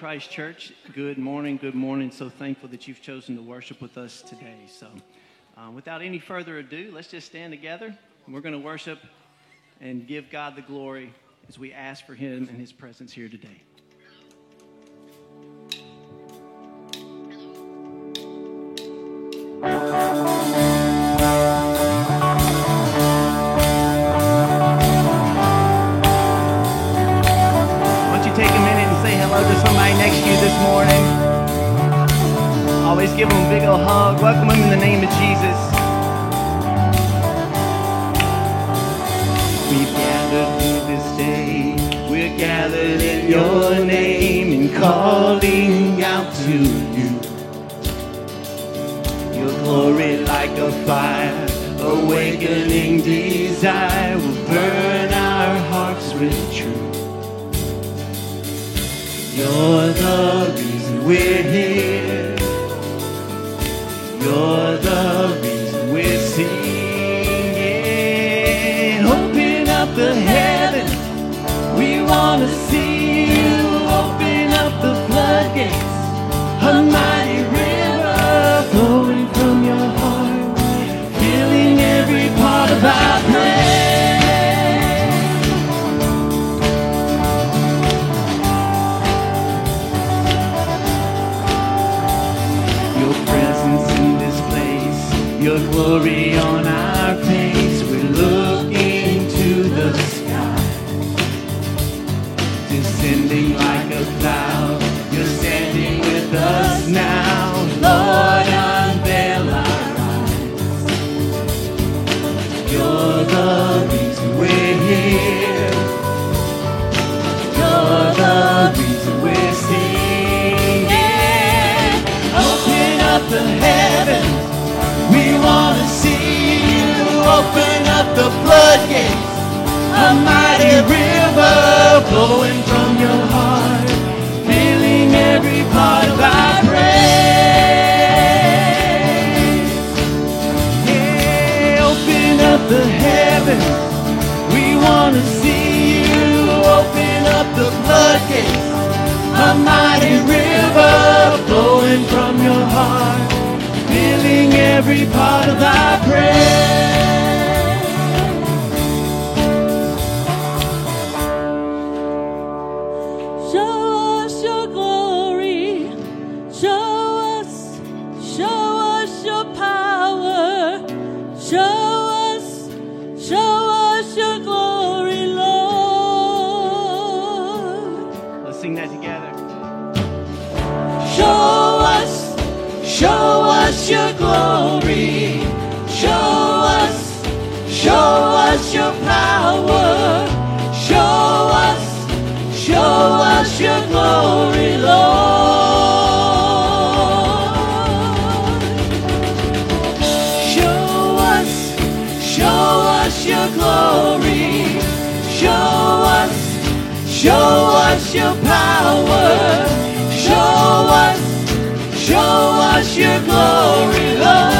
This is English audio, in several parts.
Christ Church. Good morning. Good morning. So thankful that you've chosen to worship with us today. So, uh, without any further ado, let's just stand together. and We're going to worship and give God the glory as we ask for Him and His presence here today. Like a fire, awakening desire will burn our hearts with truth. You're the reason we're here. You're the floodgates. A mighty river flowing from your heart, filling every part of our praise. Yeah, open up the heavens. We want to see you. Open up the floodgates. A mighty river flowing from your heart, filling every part of our praise. Your power. Show us, show us your glory, Lord.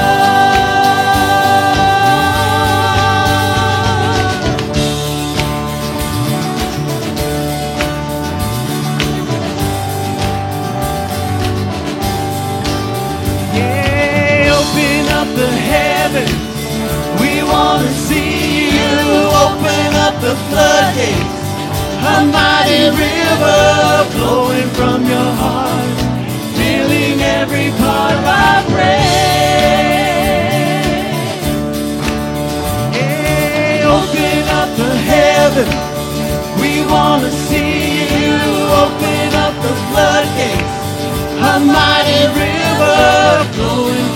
Yeah, open up the heavens. We want to see you. Open up the floodgates. River flowing from your heart, filling every part of our praise. Yeah, open up the heavens. We want to see you. Open up the floodgates. A mighty river flowing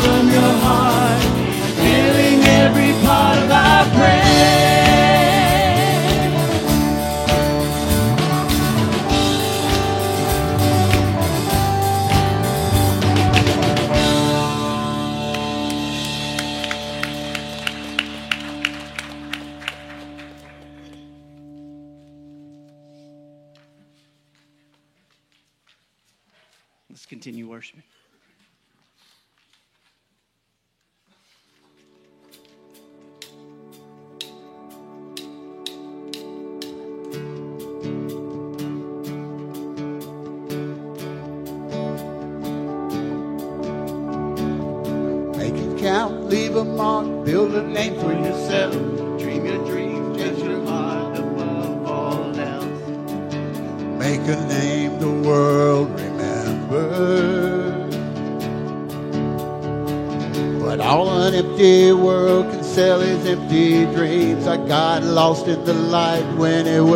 in the light when it was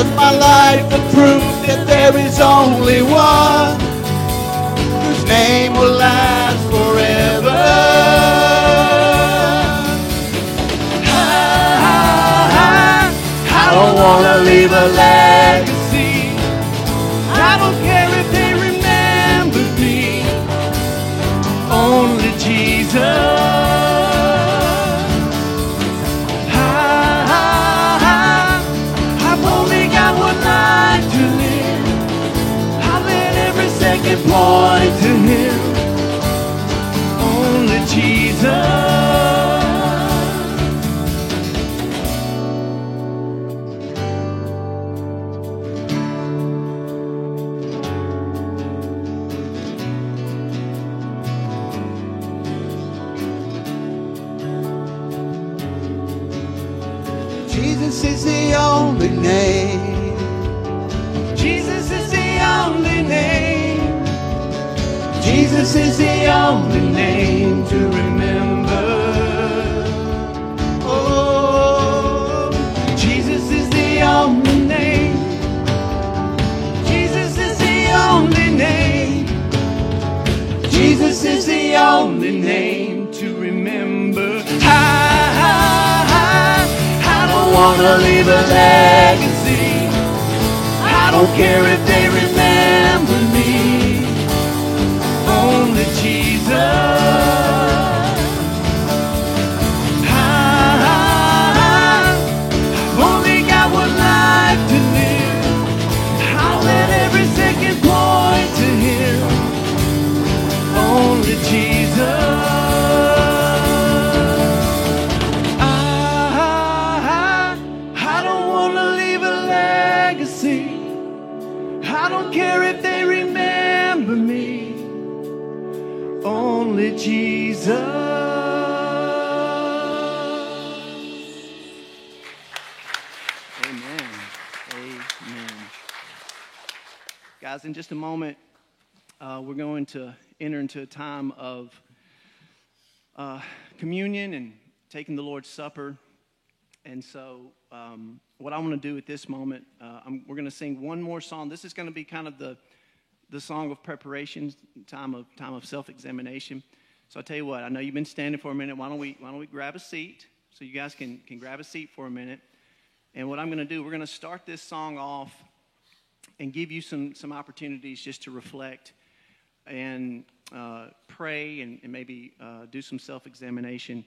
Was my life a proof that there is only one whose name will last forever? I, I don't wanna leave a legacy. Point to Him. Jesus is the only name to remember. Oh, Jesus is the only name. Jesus is the only name. Jesus is the only name to remember. I, I, I don't wanna leave a legacy. I don't care if in just a moment, uh, we're going to enter into a time of uh, communion and taking the Lord's Supper. And so, um, what I want to do at this moment, uh, we're going to sing one more song. This is going to be kind of the the song of preparation, time of time of self-examination. So I tell you what, I know you've been standing for a minute. Why don't we why don't we grab a seat so you guys can can grab a seat for a minute? And what I'm going to do, we're going to start this song off and give you some some opportunities just to reflect and uh, pray and, and maybe uh, do some self-examination.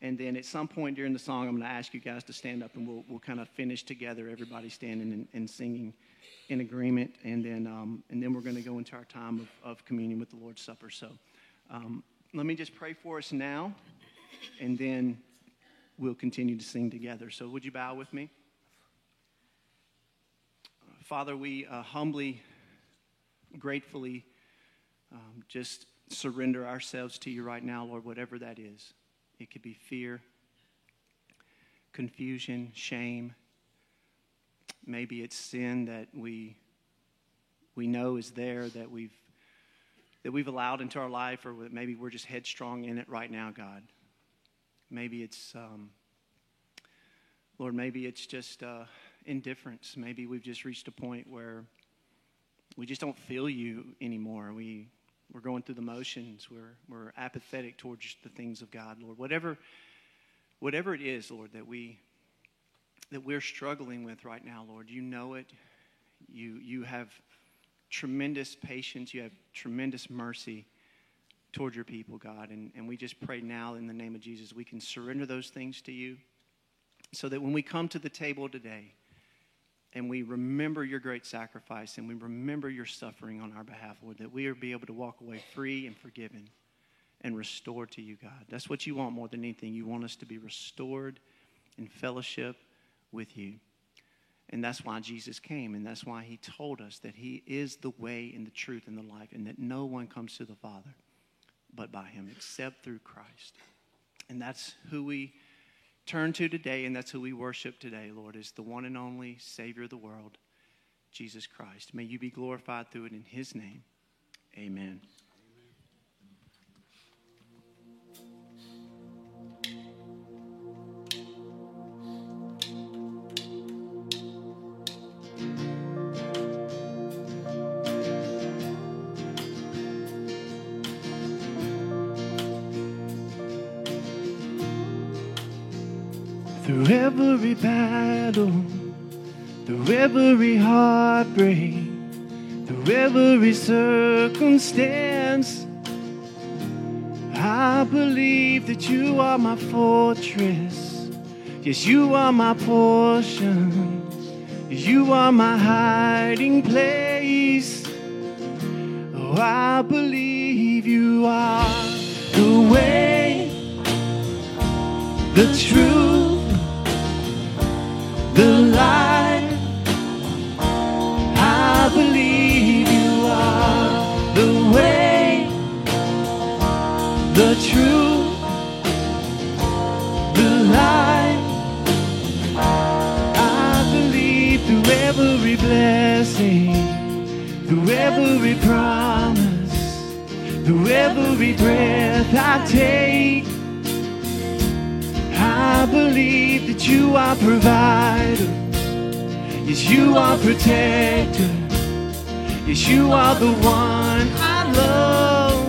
And then at some point during the song, I'm going to ask you guys to stand up and we'll, we'll kind of finish together, everybody standing and, and singing in agreement. And then, um, and then we're going to go into our time of, of communion with the Lord's Supper. So um, let me just pray for us now, and then we'll continue to sing together. So would you bow with me? Father, we uh, humbly, gratefully um, just surrender ourselves to you right now, Lord, whatever that is. It could be fear, confusion, shame. Maybe it's sin that we we know is there that we've that we've allowed into our life, or maybe we're just headstrong in it right now, God. Maybe it's, um, Lord, maybe it's just uh, indifference. Maybe we've just reached a point where we just don't feel you anymore. We we're going through the motions. We're we're apathetic towards the things of God, Lord. Whatever whatever it is, Lord, that we that we're struggling with right now, Lord, you know it. You you have tremendous patience. You have tremendous mercy toward your people, God. And, and we just pray now in the name of Jesus, we can surrender those things to you so that when we come to the table today and we remember your great sacrifice and we remember your suffering on our behalf, Lord, that we are be able to walk away free and forgiven and restored to you, God. That's what you want more than anything. You want us to be restored in fellowship with you. And that's why Jesus came, and that's why he told us that he is the way and the truth and the life, and that no one comes to the Father but by him, except through Christ. And that's who we turn to today, and that's who we worship today, Lord, is the one and only Savior of the world, Jesus Christ. May you be glorified through it in his name. Amen. Every battle, through every heartbreak, through every circumstance, I believe that you are my fortress. Yes, you are my portion. You are my hiding place. Oh, I believe you are the way, the truth every breath I take. I believe that you are provider. Yes, you are protector. Yes, you are the one I love.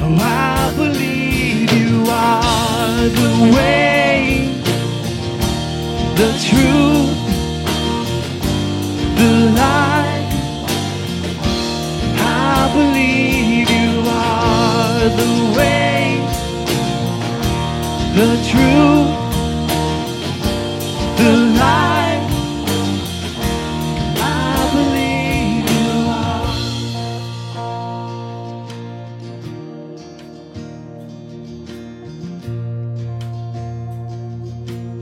Oh, I believe you are the way, the truth, the light. The way the truth, the light. I believe you are.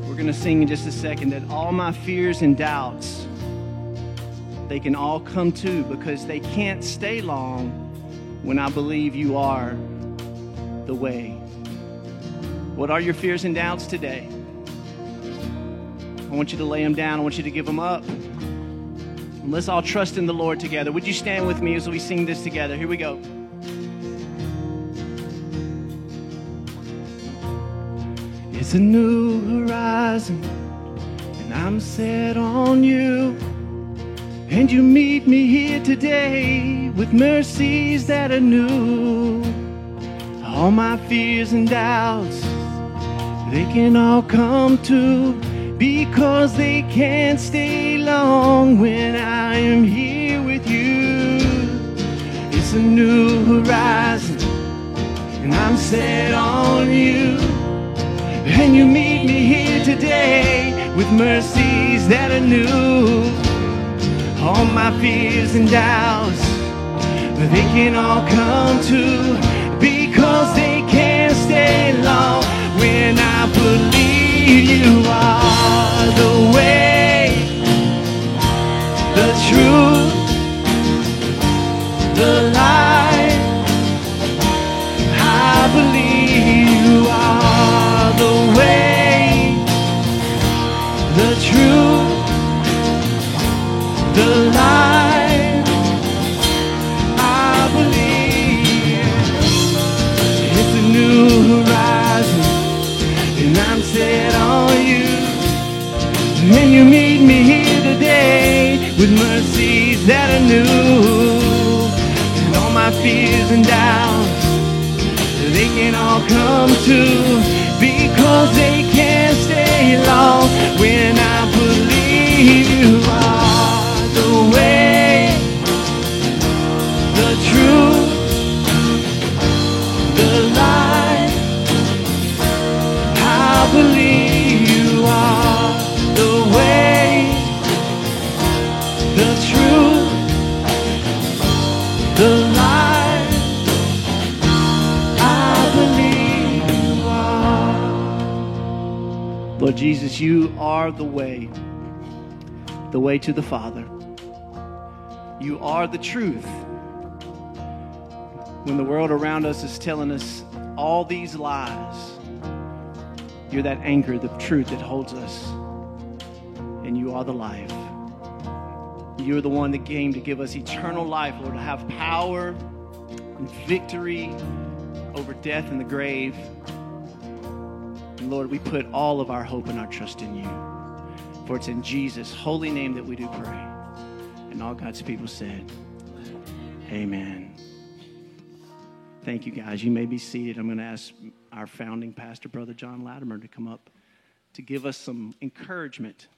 We're going to sing in just a second that all my fears and doubts they can all come to because they can't stay long when I believe you are the way. What are your fears and doubts today? I want you to lay them down. I want you to give them up. And let's all trust in the Lord together. Would you stand with me as we sing this together? Here we go. It's a new horizon, and I'm set on you. And you meet me here today with mercies that are new. All my fears and doubts, they can all come to because they can't stay long when I am here with you. It's a new horizon, and I'm set on you. And you meet me here today with mercies that are new. All my fears and doubts, they can all come to because they can't stay long when I believe you are the way, the truth, the light. The Father. You are the truth. When the world around us is telling us all these lies, you're that anchor, the truth that holds us. And you are the life. You're the one that came to give us eternal life, Lord, to have power and victory over death and the grave. And Lord, we put all of our hope and our trust in you. For it's in Jesus' holy name that we do pray. And all God's people said, Amen. Thank you, guys. You may be seated. I'm going to ask our founding pastor, Brother John Latimer, to come up to give us some encouragement.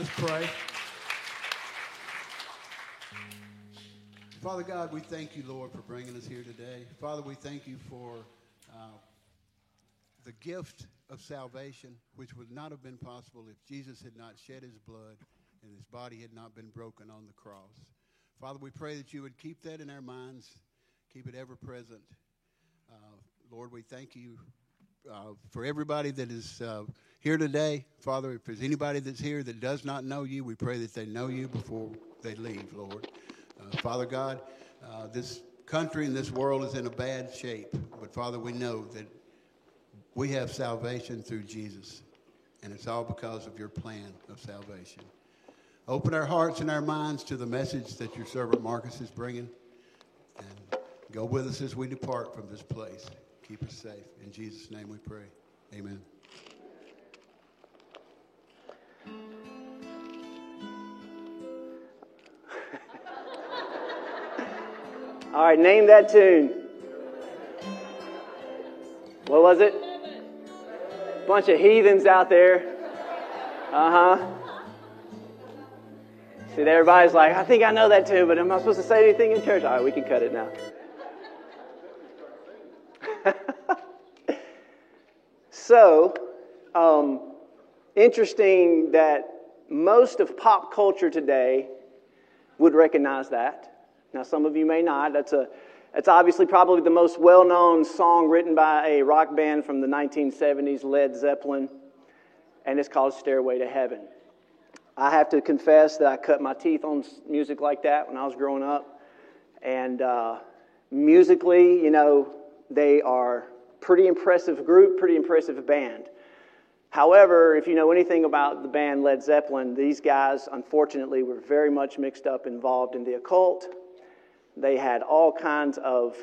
Let's pray. Father God, we thank you, Lord, for bringing us here today. Father, we thank you for uh, the gift of salvation, which would not have been possible if Jesus had not shed his blood and his body had not been broken on the cross. Father, we pray that you would keep that in our minds, keep it ever present. Uh, Lord, we thank you uh, for everybody that is uh, here today. Father, if there's anybody that's here that does not know you, we pray that they know you before they leave, Lord. Uh, Father God, uh, this country and this world is in a bad shape, but Father, we know that we have salvation through Jesus, and it's all because of your plan of salvation. Open our hearts and our minds to the message that your servant Marcus is bringing, and go with us as we depart from this place. Keep us safe. In Jesus' name we pray. Amen. All right, name that tune. What was it? Bunch of heathens out there. Uh huh. See, everybody's like, I think I know that tune, but am I supposed to say anything in church? All right, we can cut it now. So, um, interesting that most of pop culture today would recognize that. Now, some of you may not. That's, a, that's obviously probably the most well known song written by a rock band from the 1970s, Led Zeppelin, and it's called Stairway to Heaven. I have to confess that I cut my teeth on music like that when I was growing up. And uh, musically, you know, they are pretty impressive group, pretty impressive band. However, if you know anything about the band Led Zeppelin, these guys, unfortunately, were very much mixed up, involved in the occult. They had all kinds of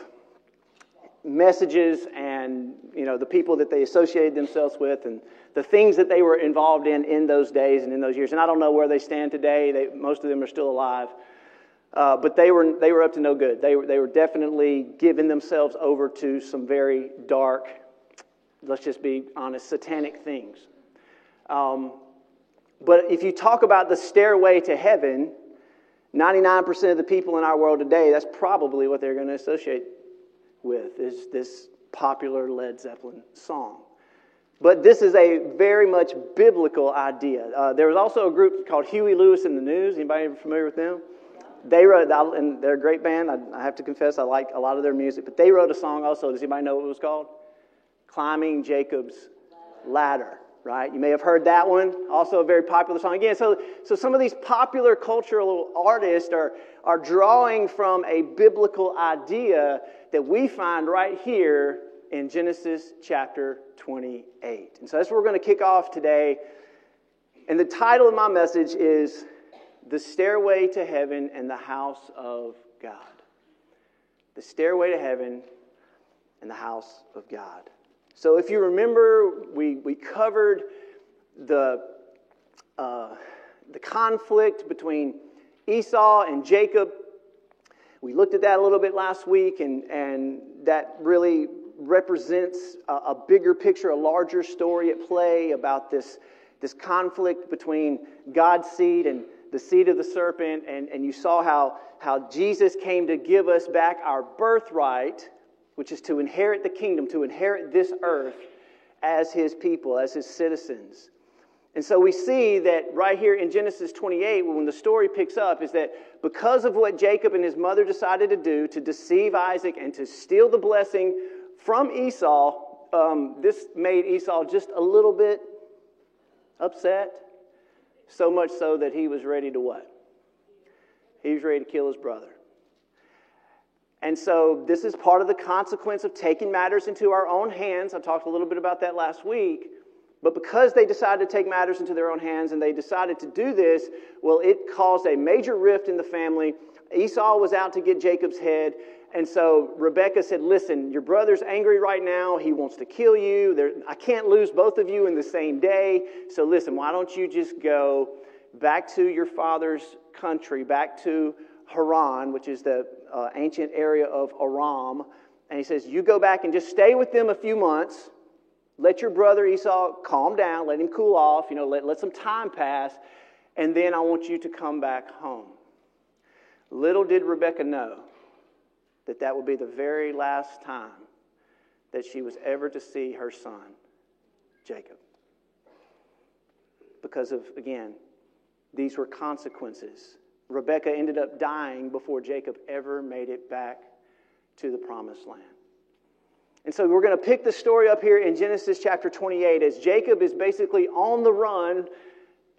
messages and you know the people that they associated themselves with and the things that they were involved in in those days and in those years and i don't know where they stand today they, most of them are still alive uh, but they were, they were up to no good they were, they were definitely giving themselves over to some very dark let's just be honest satanic things um, but if you talk about the stairway to heaven 99% of the people in our world today that's probably what they're going to associate with is this popular Led Zeppelin song. But this is a very much biblical idea. Uh, there was also a group called Huey Lewis and the News. Anybody familiar with them? They wrote, and they're a great band. I, have to confess, I like a lot of their music. But they wrote a song also. Does anybody know what it was called? Climbing Jacob's Ladder right? You may have heard that one. Also, a very popular song. Again, so, so some of these popular cultural artists are, are drawing from a biblical idea that we find right here in Genesis chapter 28. And so that's what we're going to kick off today. And the title of my message is The Stairway to Heaven and the House of God. The Stairway to Heaven and the House of God. So, if you remember, we, we covered the, uh, the conflict between Esau and Jacob. We looked at that a little bit last week, and, and that really represents a, a bigger picture, a larger story at play about this, this conflict between God's seed and the seed of the serpent. And, and you saw how, how Jesus came to give us back our birthright which is to inherit the kingdom, to inherit this earth as his people, as his citizens. And so we see that right here in Genesis 28, when the story picks up, is that because of what Jacob and his mother decided to do to deceive Isaac and to steal the blessing from Esau, um, this made Esau just a little bit upset. So much so that he was ready to what? He was ready to kill his brother. And so, this is part of the consequence of taking matters into our own hands. I talked a little bit about that last week. But because they decided to take matters into their own hands and they decided to do this, well, it caused a major rift in the family. Esau was out to get Jacob's head. And so Rebecca said, Listen, your brother's angry right now. He wants to kill you. There, I can't lose both of you in the same day. So listen, why don't you just go back to your father's country, back to Haran, which is the uh, ancient area of Aram. And he says, You go back and just stay with them a few months. Let your brother Esau calm down, let him cool off, you know, let, let some time pass, and then I want you to come back home. Little did Rebecca know that that would be the very last time that she was ever to see her son, Jacob. Because of, again, these were consequences Rebecca ended up dying before Jacob ever made it back to the promised land. And so we're going to pick the story up here in Genesis chapter 28 as Jacob is basically on the run,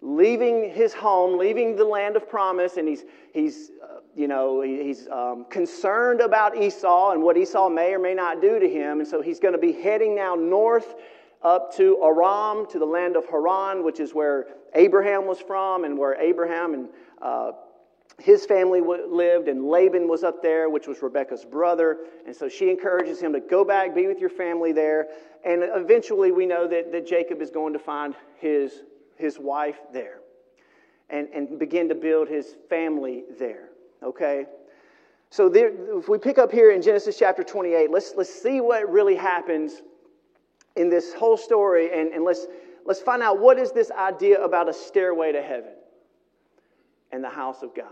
leaving his home, leaving the land of promise, and he's, he's uh, you know, he's um, concerned about Esau and what Esau may or may not do to him. And so he's going to be heading now north up to Aram, to the land of Haran, which is where Abraham was from and where Abraham and uh, his family lived, and Laban was up there, which was Rebecca's brother. And so she encourages him to go back, be with your family there. And eventually, we know that, that Jacob is going to find his, his wife there and, and begin to build his family there. Okay? So, there, if we pick up here in Genesis chapter 28, let's, let's see what really happens in this whole story, and, and let's, let's find out what is this idea about a stairway to heaven and the house of God.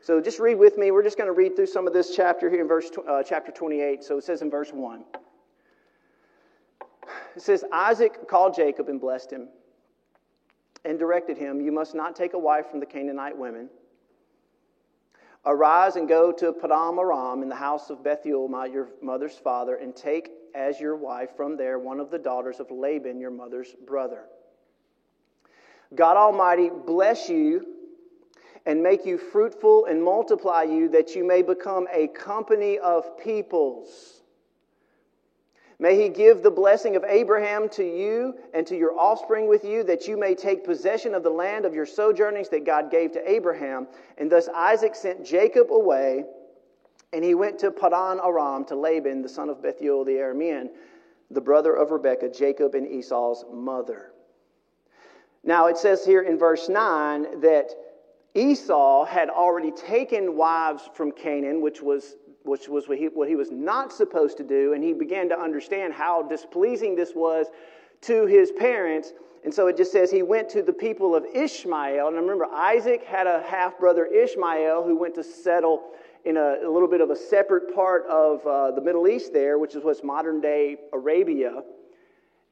So just read with me. We're just going to read through some of this chapter here in verse uh, chapter 28. So it says in verse 1. It says Isaac called Jacob and blessed him and directed him, "You must not take a wife from the Canaanite women. Arise and go to Padan Aram in the house of Bethuel, my, your mother's father, and take as your wife from there one of the daughters of Laban, your mother's brother." God Almighty bless you and make you fruitful and multiply you that you may become a company of peoples. May he give the blessing of Abraham to you and to your offspring with you, that you may take possession of the land of your sojournings that God gave to Abraham. And thus Isaac sent Jacob away, and he went to Padan Aram to Laban, the son of Bethuel the Aramean, the brother of Rebekah, Jacob and Esau's mother. Now it says here in verse 9 that Esau had already taken wives from Canaan, which was which was what he, what he was not supposed to do, and he began to understand how displeasing this was to his parents. And so it just says he went to the people of Ishmael. And remember, Isaac had a half brother, Ishmael, who went to settle in a, a little bit of a separate part of uh, the Middle East there, which is what's modern day Arabia.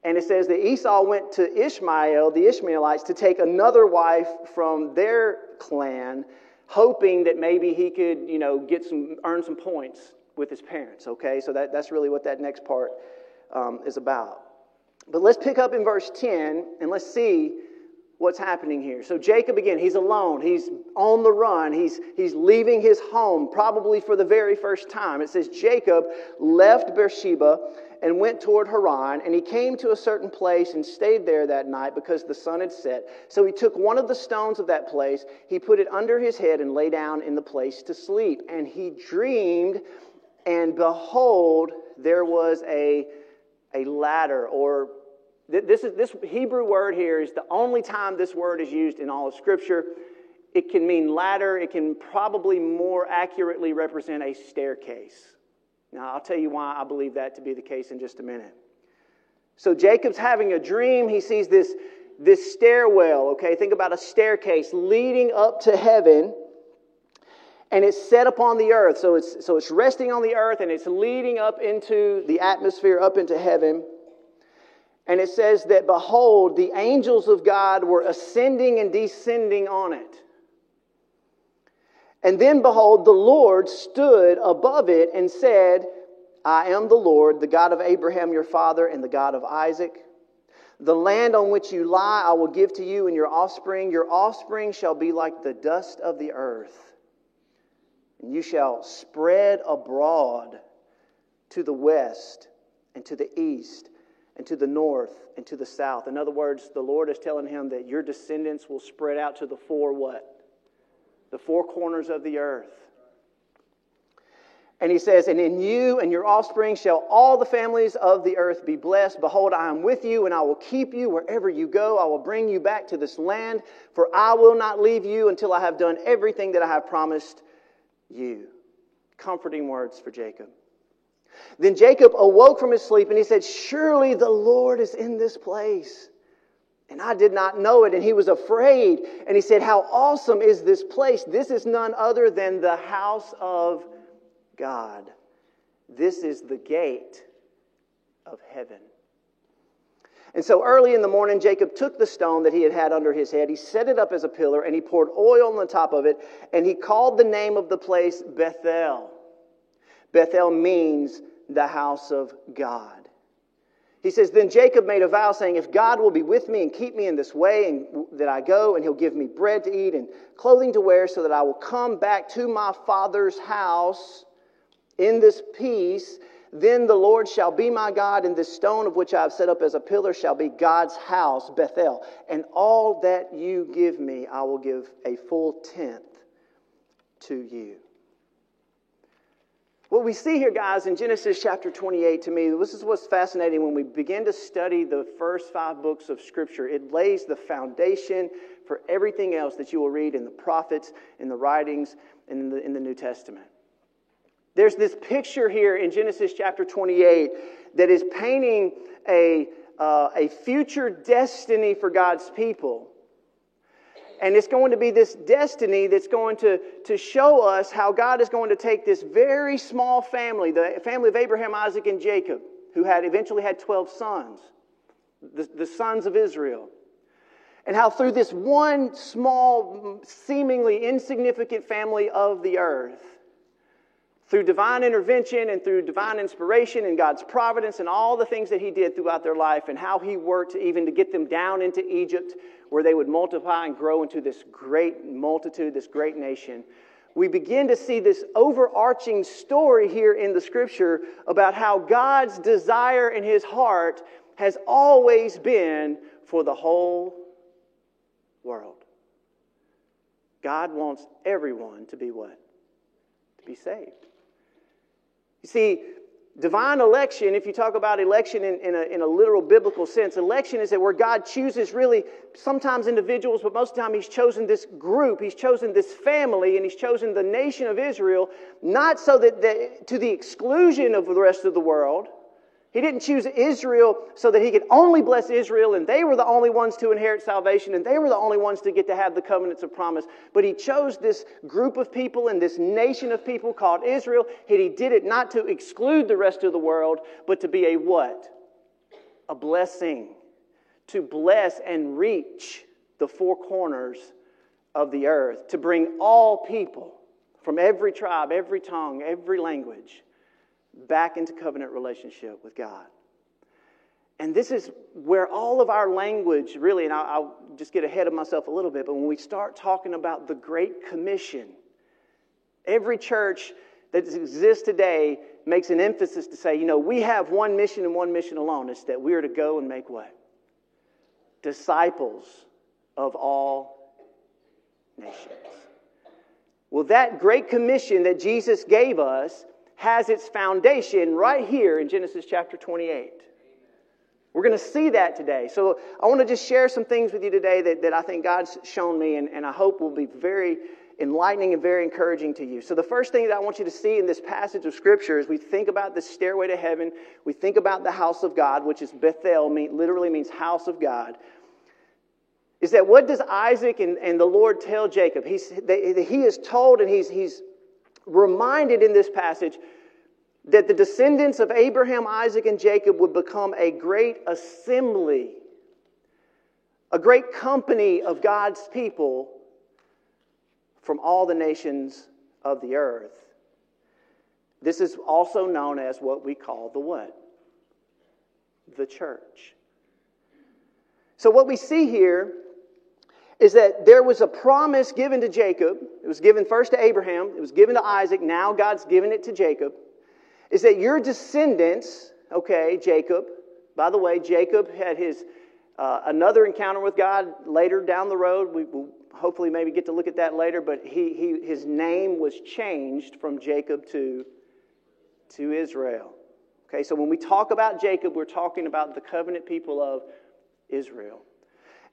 And it says that Esau went to Ishmael, the Ishmaelites, to take another wife from their clan hoping that maybe he could, you know, get some, earn some points with his parents, okay? So that, that's really what that next part um, is about. But let's pick up in verse 10 and let's see what's happening here. So Jacob, again, he's alone. He's on the run. He's, he's leaving his home, probably for the very first time. It says Jacob left Beersheba and went toward Haran, and he came to a certain place and stayed there that night because the sun had set. So he took one of the stones of that place, he put it under his head, and lay down in the place to sleep. And he dreamed, and behold, there was a, a ladder, or this, is, this Hebrew word here is the only time this word is used in all of Scripture. It can mean ladder, it can probably more accurately represent a staircase. Now, I'll tell you why I believe that to be the case in just a minute. So, Jacob's having a dream. He sees this, this stairwell, okay? Think about a staircase leading up to heaven, and it's set upon the earth. So it's, so it's resting on the earth, and it's leading up into the atmosphere, up into heaven. And it says that, behold, the angels of God were ascending and descending on it. And then, behold, the Lord stood above it and said, I am the Lord, the God of Abraham your father, and the God of Isaac. The land on which you lie I will give to you and your offspring. Your offspring shall be like the dust of the earth. And you shall spread abroad to the west and to the east and to the north and to the south. In other words, the Lord is telling him that your descendants will spread out to the four what? The four corners of the earth. And he says, And in you and your offspring shall all the families of the earth be blessed. Behold, I am with you, and I will keep you wherever you go. I will bring you back to this land, for I will not leave you until I have done everything that I have promised you. Comforting words for Jacob. Then Jacob awoke from his sleep, and he said, Surely the Lord is in this place and I did not know it. And he was afraid. And he said, How awesome is this place? This is none other than the house of God. This is the gate of heaven. And so early in the morning, Jacob took the stone that he had had under his head. He set it up as a pillar and he poured oil on the top of it. And he called the name of the place Bethel. Bethel means the house of God. He says, Then Jacob made a vow, saying, If God will be with me and keep me in this way, and that I go, and he'll give me bread to eat and clothing to wear, so that I will come back to my father's house in this peace, then the Lord shall be my God, and this stone of which I have set up as a pillar shall be God's house, Bethel. And all that you give me, I will give a full tenth to you. What we see here, guys, in Genesis chapter 28, to me, this is what's fascinating when we begin to study the first five books of Scripture. It lays the foundation for everything else that you will read in the prophets, in the writings, and in the, in the New Testament. There's this picture here in Genesis chapter 28 that is painting a, uh, a future destiny for God's people and it's going to be this destiny that's going to, to show us how God is going to take this very small family, the family of Abraham, Isaac, and Jacob, who had eventually had 12 sons, the, the sons of Israel. And how through this one small, seemingly insignificant family of the earth, through divine intervention and through divine inspiration and God's providence and all the things that He did throughout their life and how He worked even to get them down into Egypt where they would multiply and grow into this great multitude, this great nation, we begin to see this overarching story here in the scripture about how God's desire in His heart has always been for the whole world. God wants everyone to be what? To be saved. You see, divine election, if you talk about election in, in, a, in a literal biblical sense, election is that where God chooses really sometimes individuals, but most of the time He's chosen this group, He's chosen this family, and He's chosen the nation of Israel, not so that to the exclusion of the rest of the world, he didn't choose Israel so that he could only bless Israel and they were the only ones to inherit salvation and they were the only ones to get to have the covenants of promise. But he chose this group of people and this nation of people called Israel. And he did it not to exclude the rest of the world, but to be a what? A blessing. To bless and reach the four corners of the earth. To bring all people from every tribe, every tongue, every language back into covenant relationship with God. And this is where all of our language really, and I'll, just get ahead of myself a little bit, but when we start talking about the Great Commission, every church that exists today makes an emphasis to say, you know, we have one mission and one mission alone. It's that we are to go and make what? Disciples of all nations. Well, that Great Commission that Jesus gave us has its foundation right here in Genesis chapter 28. We're going to see that today. So I want to just share some things with you today that, that I think God's shown me and, and I hope will be very enlightening and very encouraging to you. So the first thing that I want you to see in this passage of Scripture is we think about the stairway to heaven, we think about the house of God, which is Bethel, literally means house of God. Is that what does Isaac and, and the Lord tell Jacob? He's, they, he is told and he's, he's reminded in this passage that the descendants of Abraham, Isaac, and Jacob would become a great assembly, a great company of God's people from all the nations of the earth. This is also known as what we call the what? The church. So, what we see here is that there was a promise given to Jacob. It was given first to Abraham, it was given to Isaac, now God's given it to Jacob. Is that your descendants, okay, Jacob, by the way, Jacob had his uh, another encounter with God later down the road. We will hopefully maybe get to look at that later, but he, he, his name was changed from Jacob to, to Israel. Okay, so when we talk about Jacob, we're talking about the covenant people of Israel.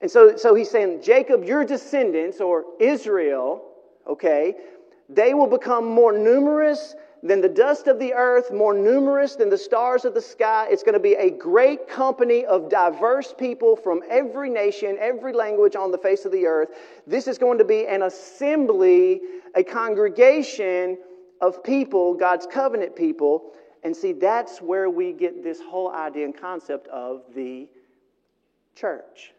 And so, so he's saying, Jacob, your descendants, or Israel, okay, they will become more numerous than the dust of the earth, more numerous than the stars of the sky. It's going to be a great company of diverse people from every nation, every language on the face of the earth. This is going to be an assembly, a congregation of people, God's covenant people. And see, that's where we get this whole idea and concept of the church.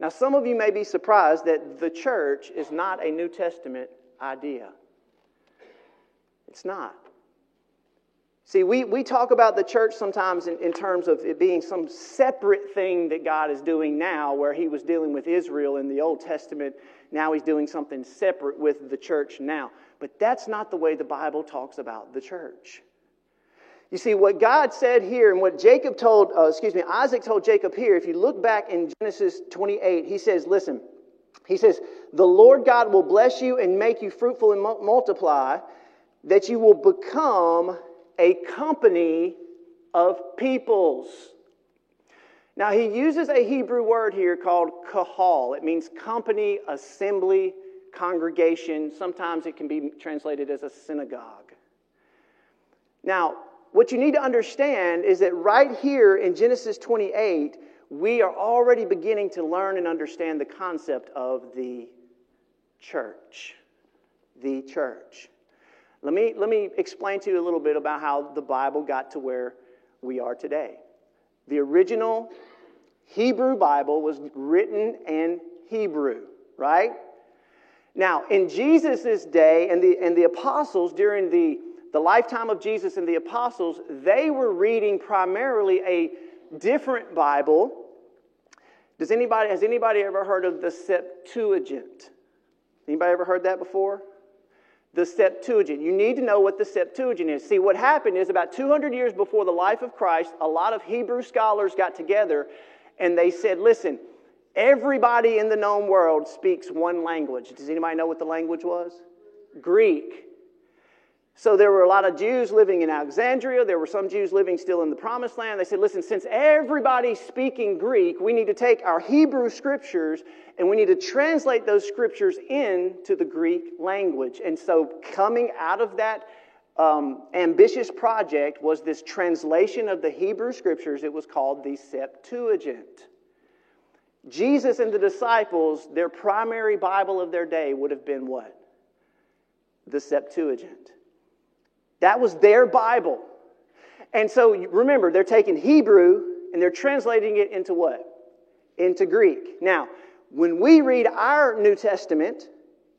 Now, some of you may be surprised that the church is not a New Testament idea. It's not. See, we, we talk about the church sometimes in, in terms of it being some separate thing that God is doing now, where He was dealing with Israel in the Old Testament. Now He's doing something separate with the church now. But that's not the way the Bible talks about the church. You see, what God said here and what Jacob told, uh, excuse me, Isaac told Jacob here, if you look back in Genesis 28, he says, listen, he says, the Lord God will bless you and make you fruitful and multiply, that you will become a company of peoples. Now, he uses a Hebrew word here called kahal. It means company, assembly, congregation. Sometimes it can be translated as a synagogue. Now, what you need to understand is that right here in Genesis 28, we are already beginning to learn and understand the concept of the church. The church. Let me, let me explain to you a little bit about how the Bible got to where we are today. The original Hebrew Bible was written in Hebrew, right? Now, in Jesus' day and the, and the apostles during the, the lifetime of Jesus and the apostles, they were reading primarily a different Bible. Does anybody, has anybody ever heard of the Septuagint? Anybody ever heard that before? The Septuagint. You need to know what the Septuagint is. See, what happened is about 200 years before the life of Christ, a lot of Hebrew scholars got together and they said, listen, everybody in the known world speaks one language. Does anybody know what the language was? Greek. So there were a lot of Jews living in Alexandria. There were some Jews living still in the promised land. They said, listen, since everybody's speaking Greek, we need to take our Hebrew scriptures and we need to translate those scriptures into the Greek language. And so coming out of that um, ambitious project was this translation of the Hebrew scriptures. It was called the Septuagint. Jesus and the disciples, their primary Bible of their day would have been what? The Septuagint. That was their Bible. And so remember, they're taking Hebrew and they're translating it into what? Into Greek. Now, when we read our New Testament,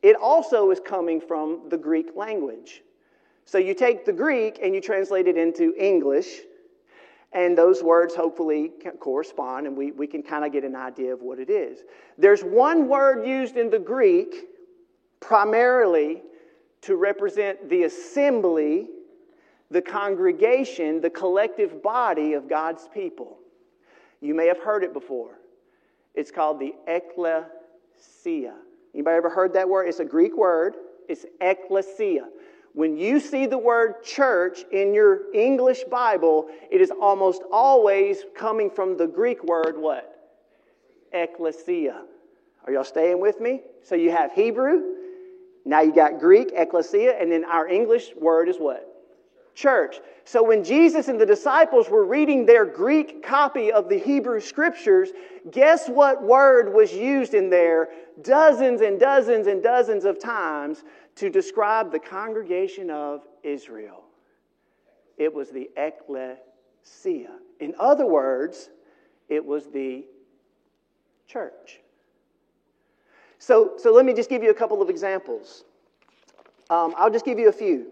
it also is coming from the Greek language. So you take the Greek and you translate it into English, and those words hopefully correspond, and we, we can kind of get an idea of what it is. There's one word used in the Greek primarily to represent the assembly the congregation, the collective body of God's people. You may have heard it before. It's called the ecclesia. Anybody ever heard that word? It's a Greek word. It's ecclesia. When you see the word church in your English Bible, it is almost always coming from the Greek word what? Ecclesia. Are y'all staying with me? So you have Hebrew, now you got Greek, ecclesia, and then our English word is what? church. So when Jesus and the disciples were reading their Greek copy of the Hebrew scriptures, guess what word was used in there dozens and dozens and dozens of times to describe the congregation of Israel? It was the ecclesia. In other words, it was the church. So, so let me just give you a couple of examples. Um, I'll just give you a few.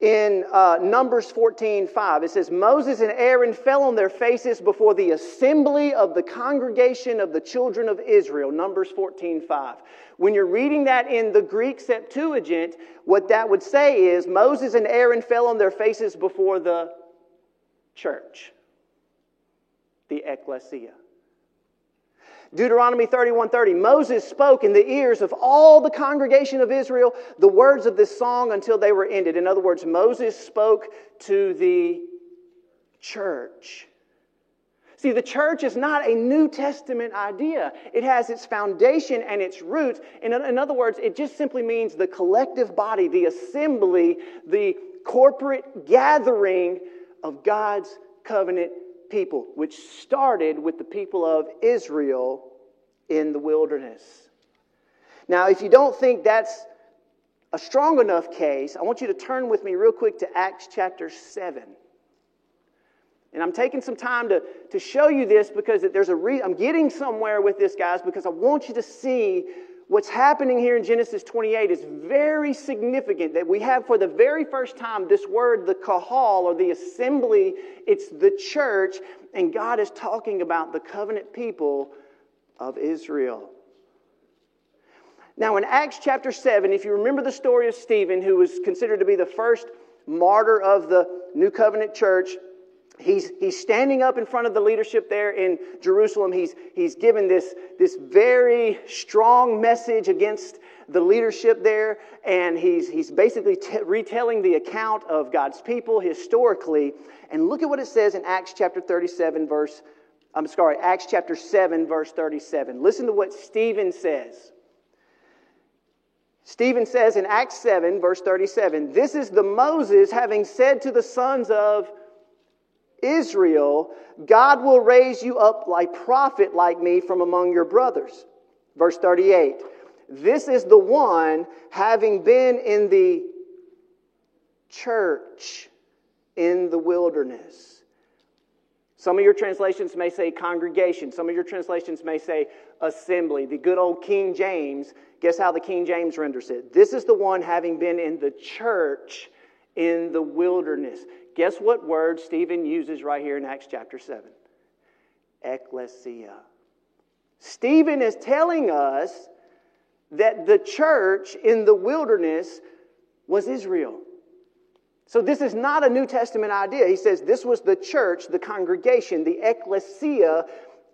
In uh, Numbers 14 5, it says, Moses and Aaron fell on their faces before the assembly of the congregation of the children of Israel. Numbers 14 5. When you're reading that in the Greek Septuagint, what that would say is Moses and Aaron fell on their faces before the church, the ecclesia. Deuteronomy 31:30 Moses spoke in the ears of all the congregation of Israel the words of this song until they were ended. In other words, Moses spoke to the church. See, the church is not a New Testament idea. It has its foundation and its roots. In, in other words, it just simply means the collective body, the assembly, the corporate gathering of God's covenant people, which started with the people of Israel in the wilderness. Now, if you don't think that's a strong enough case, I want you to turn with me real quick to Acts chapter 7. And I'm taking some time to, to show you this because there's a re- I'm getting somewhere with this, guys, because I want you to see what's happening here in Genesis 28 is very significant that we have for the very first time this word, the kahal or the assembly. It's the church, and God is talking about the covenant people of Israel. Now, in Acts chapter 7, if you remember the story of Stephen, who was considered to be the first martyr of the New Covenant church, he's, he's standing up in front of the leadership there in Jerusalem. He's, he's given this, this very strong message against the leadership there, and he's, he's basically t- retelling the account of God's people historically. And look at what it says in Acts chapter 37, verse, I'm sorry, Acts chapter 7, verse 37. Listen to what Stephen says. Stephen says in Acts 7, verse 37, This is the Moses having said to the sons of Israel, God will raise you up like prophet like me from among your brothers. Verse 38. This is the one having been in the church in the wilderness. Some of your translations may say congregation. Some of your translations may say assembly. The good old King James, guess how the King James renders it? This is the one having been in the church in the wilderness. Guess what word Stephen uses right here in Acts chapter 7? Ecclesia. Stephen is telling us that the church in the wilderness was Israel. So, this is not a New Testament idea. He says this was the church, the congregation, the ecclesia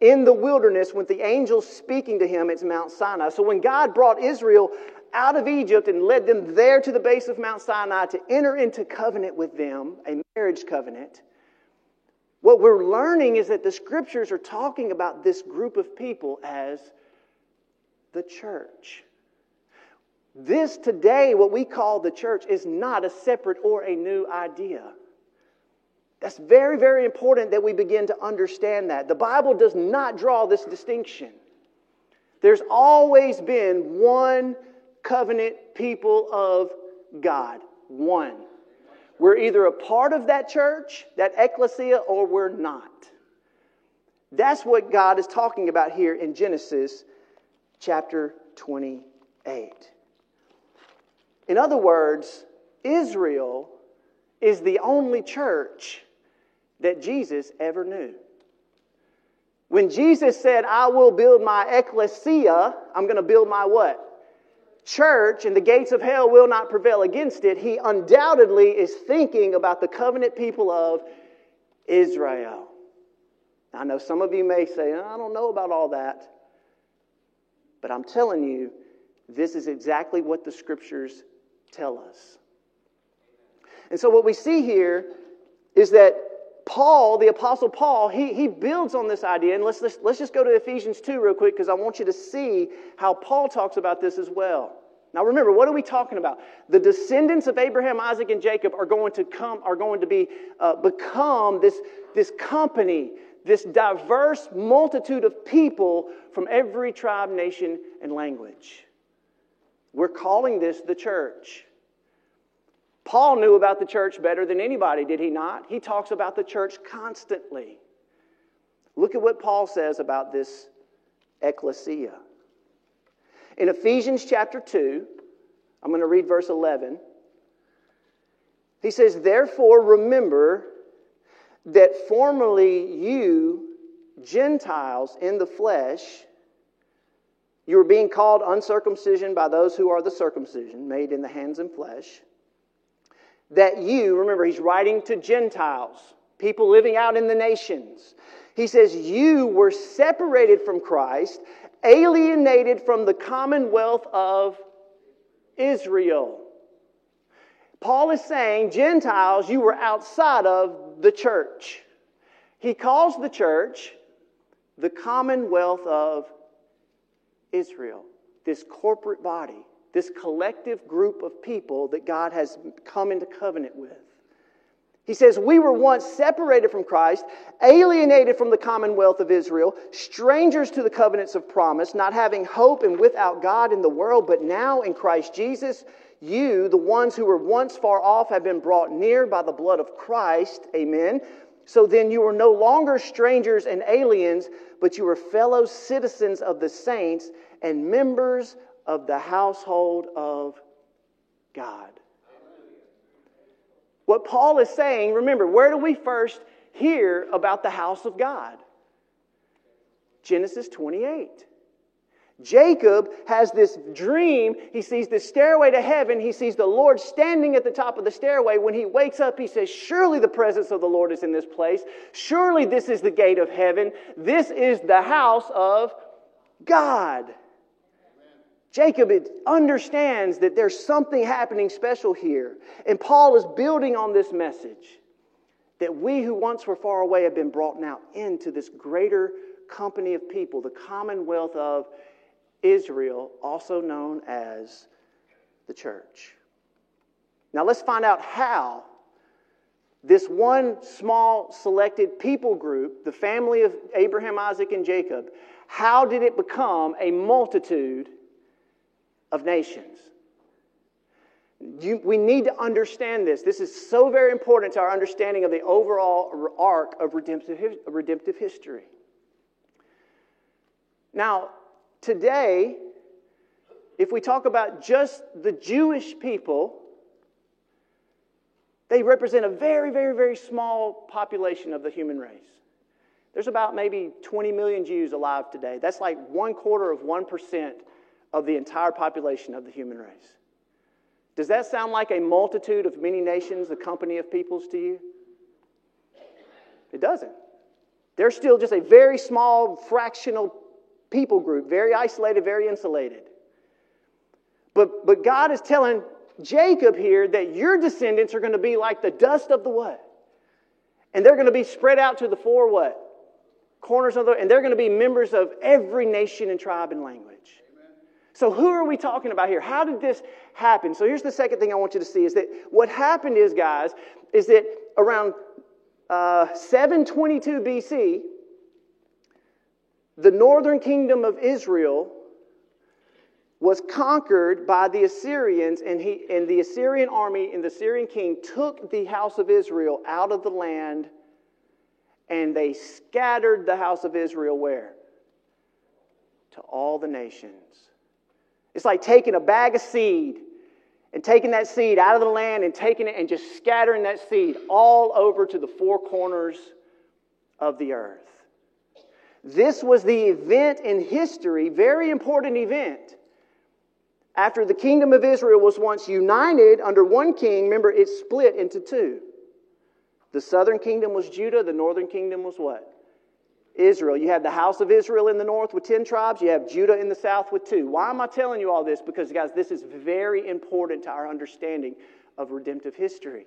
in the wilderness with the angels speaking to him at Mount Sinai. So, when God brought Israel out of Egypt and led them there to the base of Mount Sinai to enter into covenant with them, a marriage covenant, what we're learning is that the scriptures are talking about this group of people as the church. This today, what we call the church, is not a separate or a new idea. That's very, very important that we begin to understand that. The Bible does not draw this distinction. There's always been one covenant people of God. One. We're either a part of that church, that ecclesia, or we're not. That's what God is talking about here in Genesis chapter 28. In other words, Israel is the only church that Jesus ever knew. When Jesus said, I will build my ecclesia, I'm going to build my what? Church, and the gates of hell will not prevail against it, he undoubtedly is thinking about the covenant people of Israel. I know some of you may say, I don't know about all that. But I'm telling you, this is exactly what the scriptures tell us. And so, what we see here is that Paul, the Apostle Paul, he, he builds on this idea. And let's, let's, let's just go to Ephesians 2 real quick because I want you to see how Paul talks about this as well. Now remember, what are we talking about? The descendants of Abraham, Isaac, and Jacob are going to come, are going to be uh, become this, this company, this diverse multitude of people from every tribe, nation, and language. We're calling this the church. Paul knew about the church better than anybody, did he not? He talks about the church constantly. Look at what Paul says about this ecclesia. In Ephesians chapter 2, I'm going to read verse 11. He says, Therefore, remember that formerly you, Gentiles in the flesh, you were being called uncircumcision by those who are the circumcision, made in the hands and flesh. That you, remember, he's writing to Gentiles, people living out in the nations. He says, You were separated from Christ, alienated from the commonwealth of Israel. Paul is saying, Gentiles, you were outside of the church. He calls the church the commonwealth of Israel, this corporate body, this collective group of people that God has come into covenant with. He says, We were once separated from Christ, alienated from the commonwealth of Israel, strangers to the covenants of promise, not having hope and without God in the world, but now in Christ Jesus, you, the ones who were once far off, have been brought near by the blood of Christ. Amen. So then you are no longer strangers and aliens, but you are fellow citizens of the saints and members of the household of God. What Paul is saying, remember, where do we first hear about the house of God? Genesis 28. Jacob has this dream. He sees the stairway to heaven. He sees the Lord standing at the top of the stairway. When he wakes up, he says, Surely the presence of the Lord is in this place. Surely this is the gate of heaven. This is the house of God. Jacob understands that there's something happening special here. And Paul is building on this message that we who once were far away have been brought now into this greater company of people, the commonwealth of Israel, also known as the church. Now let's find out how this one small selected people group, the family of Abraham, Isaac, and Jacob, how did it become a multitude of nations? You, we need to understand this. This is so very important to our understanding of the overall arc of redemptive, redemptive history. Now, today, if we talk about just the Jewish people, they represent a very, very, very small population of the human race. There's about maybe 20 million Jews alive today. That's like one quarter of 1% of the entire population of the human race. Does that sound like a multitude of many nations, a company of peoples to you? It doesn't. They're still just a very small, fractional people group, very isolated, very insulated. But, but God is telling Jacob here that your descendants are going to be like the dust of the what? And they're going to be spread out to the four what? Corners of the, and they're going to be members of every nation and tribe and language. So, who are we talking about here? How did this happen? So, here's the second thing I want you to see is that what happened is, guys, is that around uh, 722 BC, the northern kingdom of Israel was conquered by the Assyrians, and, he, and the Assyrian army and the Assyrian king took the house of Israel out of the land and they scattered the house of Israel where? To all the nations. It's like taking a bag of seed and taking that seed out of the land and taking it and just scattering that seed all over to the four corners of the earth. This was the event in history, very important event after the kingdom of Israel was once united under one king, remember, it split into two. The southern kingdom was Judah, the northern kingdom was what? Israel. You have the house of Israel in the north with 10 tribes, you have Judah in the south with two. Why am I telling you all this? Because, guys, this is very important to our understanding of redemptive history.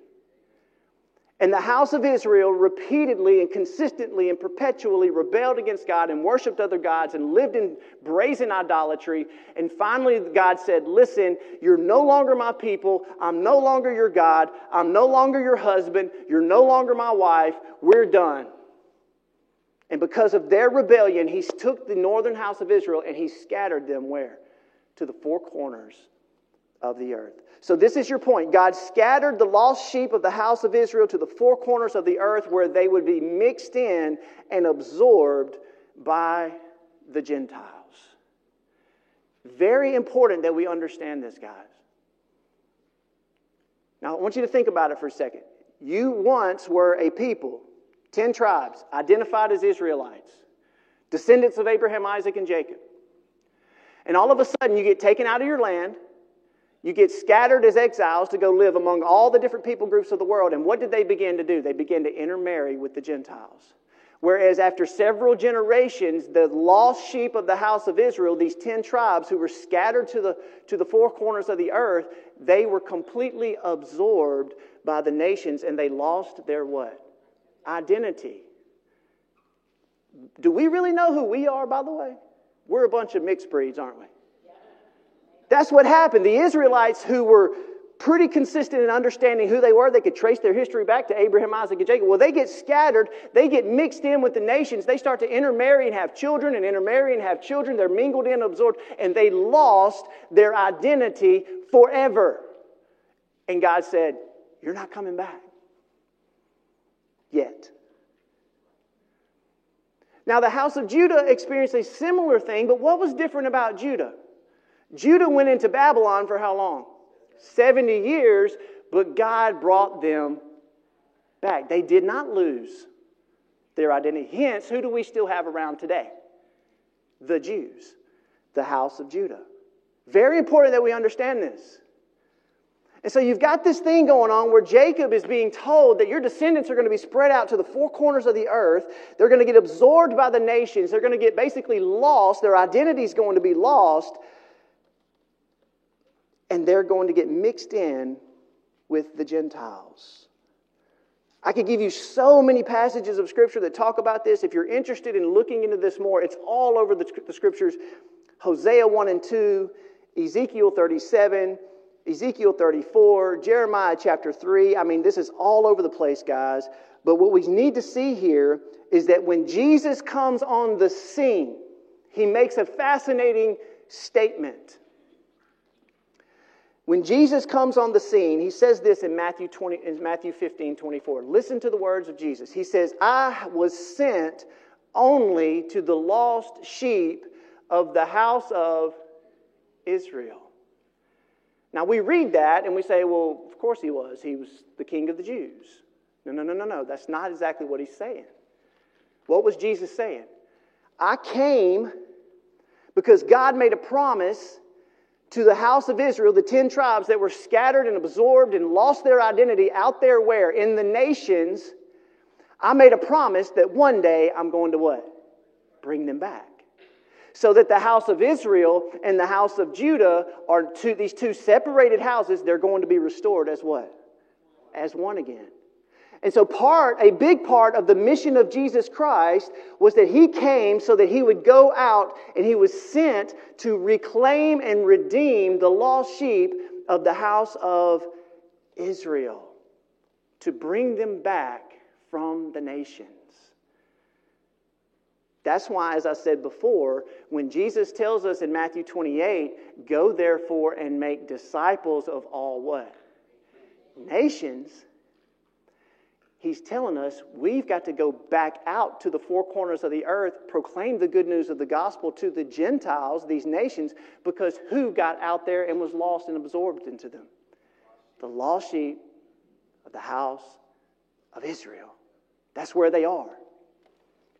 And the house of Israel repeatedly and consistently and perpetually rebelled against God and worshiped other gods and lived in brazen idolatry. And finally, God said, Listen, you're no longer my people. I'm no longer your God. I'm no longer your husband. You're no longer my wife. We're done. And because of their rebellion, he took the northern house of Israel and he scattered them where? To the four corners of the earth. So, this is your point. God scattered the lost sheep of the house of Israel to the four corners of the earth where they would be mixed in and absorbed by the Gentiles. Very important that we understand this, guys. Now, I want you to think about it for a second. You once were a people, 10 tribes, identified as Israelites, descendants of Abraham, Isaac, and Jacob. And all of a sudden, you get taken out of your land you get scattered as exiles to go live among all the different people groups of the world. And what did they begin to do? They began to intermarry with the Gentiles. Whereas after several generations, the lost sheep of the house of Israel, these 10 tribes who were scattered to the, to the four corners of the earth, they were completely absorbed by the nations and they lost their what? Identity. Do we really know who we are, by the way? We're a bunch of mixed breeds, aren't we? That's what happened. The Israelites, who were pretty consistent in understanding who they were, they could trace their history back to Abraham, Isaac, and Jacob. Well, they get scattered, they get mixed in with the nations, they start to intermarry and have children, and intermarry and have children. They're mingled in, absorbed, and they lost their identity forever. And God said, You're not coming back yet. Now, the house of Judah experienced a similar thing, but what was different about Judah? Judah went into Babylon for how long? 70 years, but God brought them back. They did not lose their identity. Hence, who do we still have around today? The Jews, the house of Judah. Very important that we understand this. And so you've got this thing going on where Jacob is being told that your descendants are going to be spread out to the four corners of the earth. They're going to get absorbed by the nations. They're going to get basically lost. Their identity is going to be lost and they're going to get mixed in with the Gentiles. I could give you so many passages of Scripture that talk about this. If you're interested in looking into this more, it's all over the, Scriptures Hosea 1 and 2, Ezekiel 37, Ezekiel 34, Jeremiah chapter 3. I mean, this is all over the place, guys. But what we need to see here is that when Jesus comes on the scene, he makes a fascinating statement. When Jesus comes on the scene, he says this in Matthew, 20, in Matthew 15 24. Listen to the words of Jesus. He says, I was sent only to the lost sheep of the house of Israel. Now we read that and we say, well, of course he was. He was the king of the Jews. No, no, no, no, no. That's not exactly what he's saying. What was Jesus saying? I came because God made a promise to the house of Israel, the 10 tribes that were scattered and absorbed and lost their identity out there where? In the nations. I made a promise that one day I'm going to what? Bring them back. So that the house of Israel and the house of Judah are two, these two separated houses, they're going to be restored as what? As one again. And so, part, a big part of the mission of Jesus Christ was that he came so that he would go out and he was sent to reclaim and redeem the lost sheep of the house of Israel, to bring them back from the nations. That's why, as I said before, when Jesus tells us in Matthew 28, go therefore and make disciples of all what? Nations He's telling us we've got to go back out to the four corners of the earth, proclaim the good news of the gospel to the Gentiles, these nations, because who got out there and was lost and absorbed into them? The lost sheep of the house of Israel. That's where they are.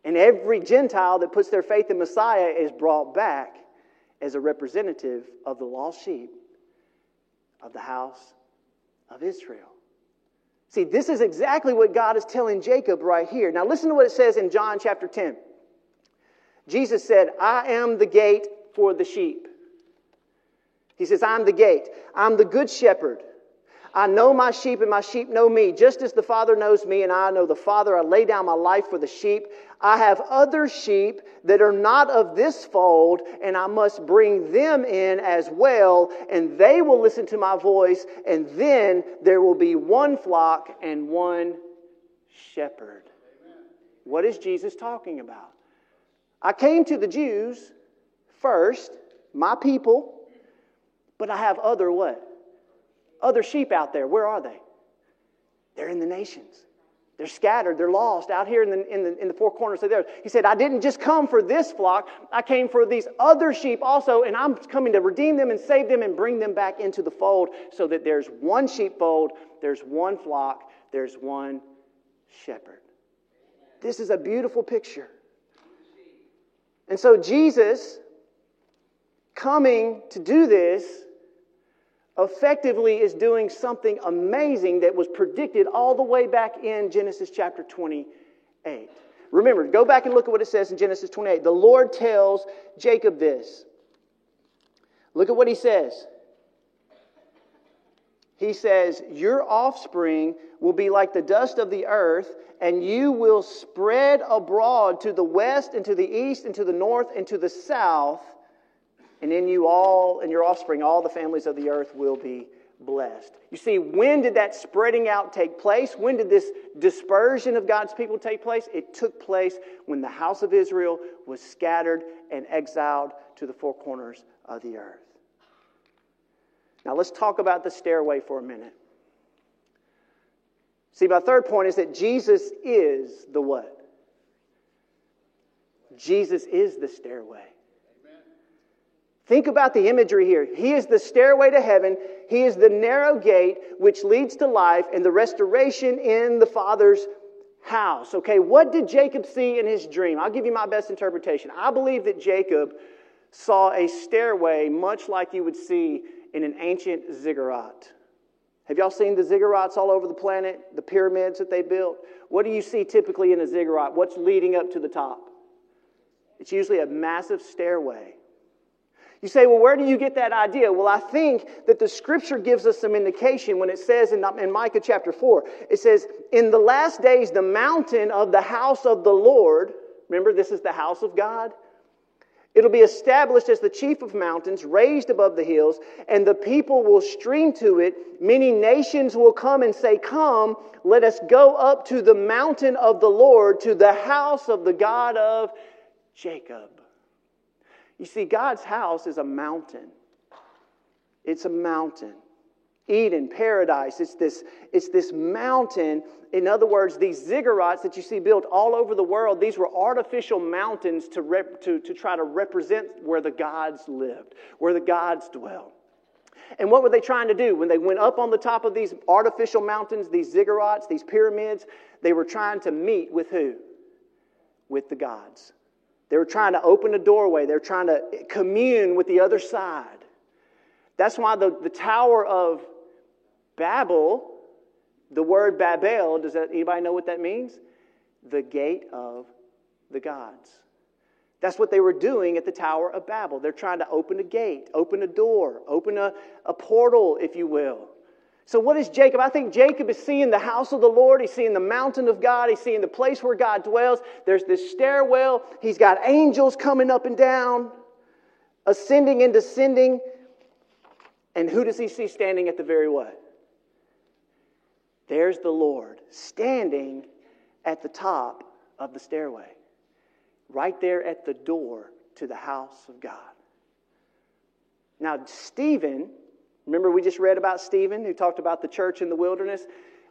And every Gentile that puts their faith in Messiah is brought back as a representative of the lost sheep of the house of Israel. See, this is exactly what God is telling Jacob right here. Now, listen to what it says in John chapter 10. Jesus said, I am the gate for the sheep. He says, I'm the gate. I'm the good shepherd. I know my sheep, and my sheep know me, just as the Father knows me, and I know the Father. I lay down my life for the sheep. I have other sheep that are not of this fold, and I must bring them in as well, and they will listen to my voice, and then there will be one flock and one shepherd. What is Jesus talking about? I came to the Jews first, my people, but I have other what? Other sheep out there. Where are they? They're in the nations. They're scattered. They're lost out here in the, in the, in the four corners of the earth. He said, I didn't just come for this flock. I came for these other sheep also, and I'm coming to redeem them and save them and bring them back into the fold so that there's one sheepfold, there's one flock, there's one shepherd. This is a beautiful picture. And so Jesus coming to do this effectively is doing something amazing that was predicted all the way back in Genesis chapter 28. Remember, go back and look at what it says in Genesis 28. The Lord tells Jacob this. Look at what he says. He says, Your offspring will be like the dust of the earth, and you will spread abroad to the west and to the east and to the north and to the south and in you all and your offspring, all the families of the earth will be blessed. You see, when did that spreading out take place? When did this dispersion of God's people take place? It took place when the house of Israel was scattered and exiled to the four corners of the earth. Now, let's talk about the stairway for a minute. See, my third point is that Jesus is the what? Jesus is the stairway. Think about the imagery here. He is the stairway to heaven. He is the narrow gate which leads to life and the restoration in the Father's house. Okay, what did Jacob see in his dream? I'll give you my best interpretation. I believe that Jacob saw a stairway much like you would see in an ancient ziggurat. Have y'all seen the ziggurats all over the planet? The pyramids that they built? What do you see typically in a ziggurat? What's leading up to the top? It's usually a massive stairway. You say, well, where do you get that idea? Well, I think that the scripture gives us some indication when it says in, in Micah chapter 4, it says, In the last days, the mountain of the house of the Lord, remember, this is the house of God. It'll be established as the chief of mountains, raised above the hills, and the people will stream to it. Many nations will come and say, Come, let us go up to the mountain of the Lord, to the house of the God of Jacob. You see, God's house is a mountain. It's a mountain. Eden, paradise. It's this, it's this mountain. In other words, these ziggurats that you see built all over the world, these were artificial mountains to, rep, to, to try to represent where the gods lived, where the gods dwell. And what were they trying to do? When they went up on the top of these artificial mountains, these ziggurats, these pyramids, they were trying to meet with who? With the gods. They were trying to open a doorway. They were trying to commune with the other side. That's why the, the Tower of Babel, the word Babel, does that, anybody know what that means? The gate of the gods. That's what they were doing at the Tower of Babel. They're trying to open a gate, open a door, open a, a portal, if you will. So, what is Jacob? I think Jacob is seeing the house of the Lord. He's seeing the mountain of God. He's seeing the place where God dwells. There's this stairwell. He's got angels coming up and down, ascending and descending. And who does he see standing at the very what? There's the Lord standing at the top of the stairway, right there at the door to the house of God. Now, Stephen, remember we just read about Stephen who talked about the church in the wilderness?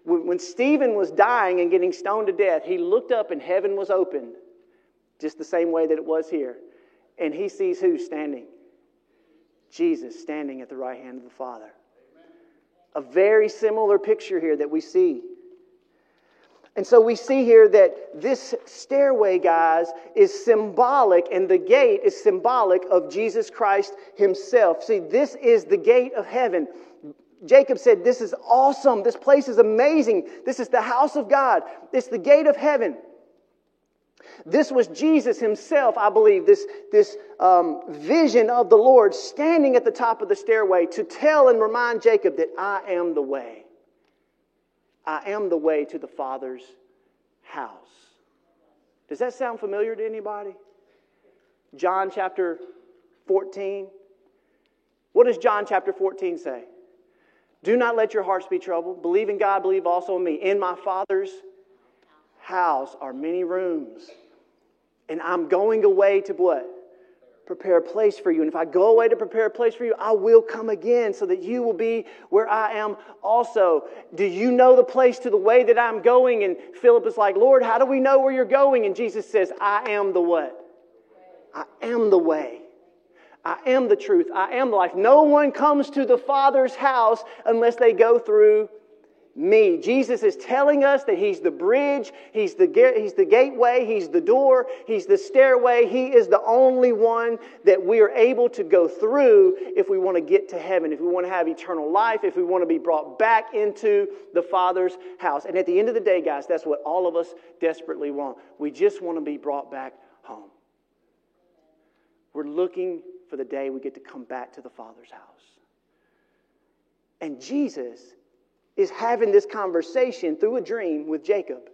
When, Stephen was dying and getting stoned to death, he looked up and heaven was opened, just the same way that it was here. And he sees who standing? Jesus standing at the right hand of the Father. A very similar picture here that we see. And so we see here that this stairway, guys, is symbolic, and the gate is symbolic of Jesus Christ himself. See, this is the gate of heaven. Jacob said, This is awesome. This place is amazing. This is the house of God. It's the gate of heaven. This was Jesus himself, I believe, this, this um, vision of the Lord standing at the top of the stairway to tell and remind Jacob that I am the way. I am the way to the Father's house. Does that sound familiar to anybody? John chapter 14. What does John chapter 14 say? Do not let your hearts be troubled. Believe in God, believe also in me. In my Father's house are many rooms. And I'm going away to what? Prepare a place for you. And if I go away to prepare a place for you, I will come again so that you will be where I am also. Do you know the place to the way that I'm going? And Philip is like, Lord, how do we know where you're going? And Jesus says, I am the what? I am the way. I am the truth. I am life. No one comes to the Father's house unless they go through me. Jesus is telling us that He's the bridge, He's the, he's the gateway, He's the door, He's the stairway. He is the only one that we are able to go through if we want to get to heaven, if we want to have eternal life, if we want to be brought back into the Father's house. And at the end of the day, guys, that's what all of us desperately want. We just want to be brought back home. We're looking for the day we get to come back to the Father's house. And Jesus is having this conversation through a dream with Jacob.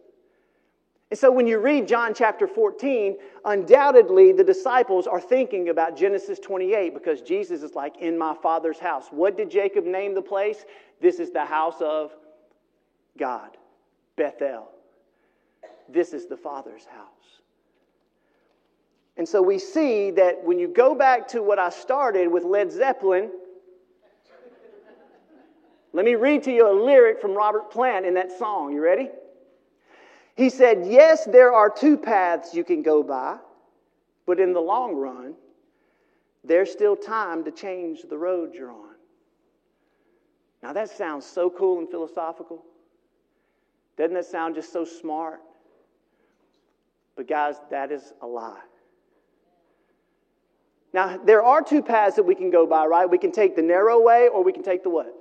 And so when you read John chapter 14, undoubtedly the disciples are thinking about Genesis 28 because Jesus is like, in my father's house. What did Jacob name the place? This is the house of God, Bethel. This is the father's house. And so we see that when you go back to what I started with Led Zeppelin, let me read to you a lyric from Robert Plant in that song. You ready? He said, Yes, there are two paths you can go by, but in the long run, there's still time to change the road you're on. Now, that sounds so cool and philosophical. Doesn't that sound just so smart? But, guys, that is a lie. Now, there are two paths that we can go by, right? We can take the narrow way or we can take the what?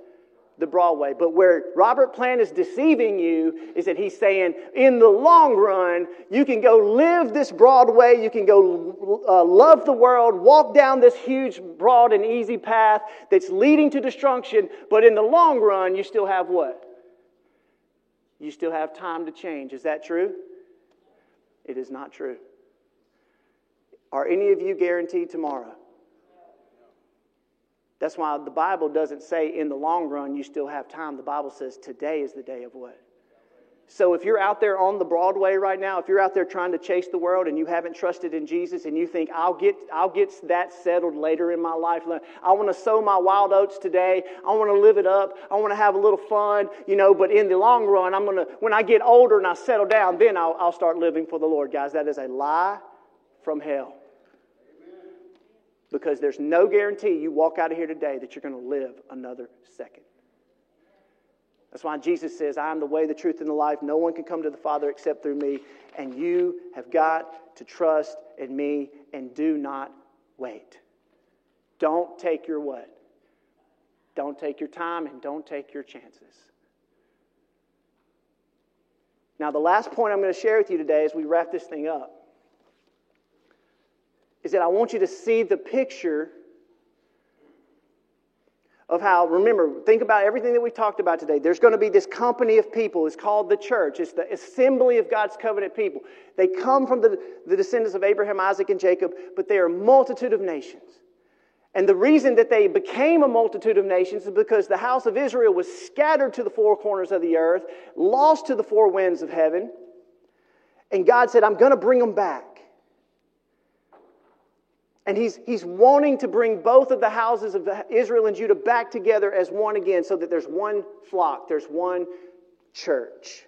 The Broadway. But where Robert Plant is deceiving you is that he's saying, in the long run, you can go live this Broadway, you can go uh, love the world, walk down this huge, broad, and easy path that's leading to destruction, but in the long run, you still have what? You still have time to change. Is that true? It is not true. Are any of you guaranteed tomorrow? That's why the Bible doesn't say in the long run you still have time. The Bible says today is the day of what? So if you're out there on the Broadway right now, if you're out there trying to chase the world and you haven't trusted in Jesus and you think I'll get I'll get that settled later in my life. I want to sow my wild oats today. I want to live it up. I want to have a little fun, you know, but in the long run, I'm going to when I get older and I settle down, then I'll, I'll start living for the Lord, guys. That is a lie from hell. Because there's no guarantee you walk out of here today that you're going to live another second. That's why Jesus says, I am the way, the truth, and the life. No one can come to the Father except through me. And you have got to trust in me and do not wait. Don't take your what? Don't take your time and don't take your chances. Now, the last point I'm going to share with you today as we wrap this thing up is that I want you to see the picture of how, remember, think about everything that we've talked about today. There's going to be this company of people. It's called the church. It's the assembly of God's covenant people. They come from the, the descendants of Abraham, Isaac, and Jacob, but they are a multitude of nations. And the reason that they became a multitude of nations is because the house of Israel was scattered to the four corners of the earth, lost to the four winds of heaven. And God said, I'm going to bring them back. And he's, he's wanting to bring both of the houses of Israel and Judah back together as one again so that there's one flock, there's one church.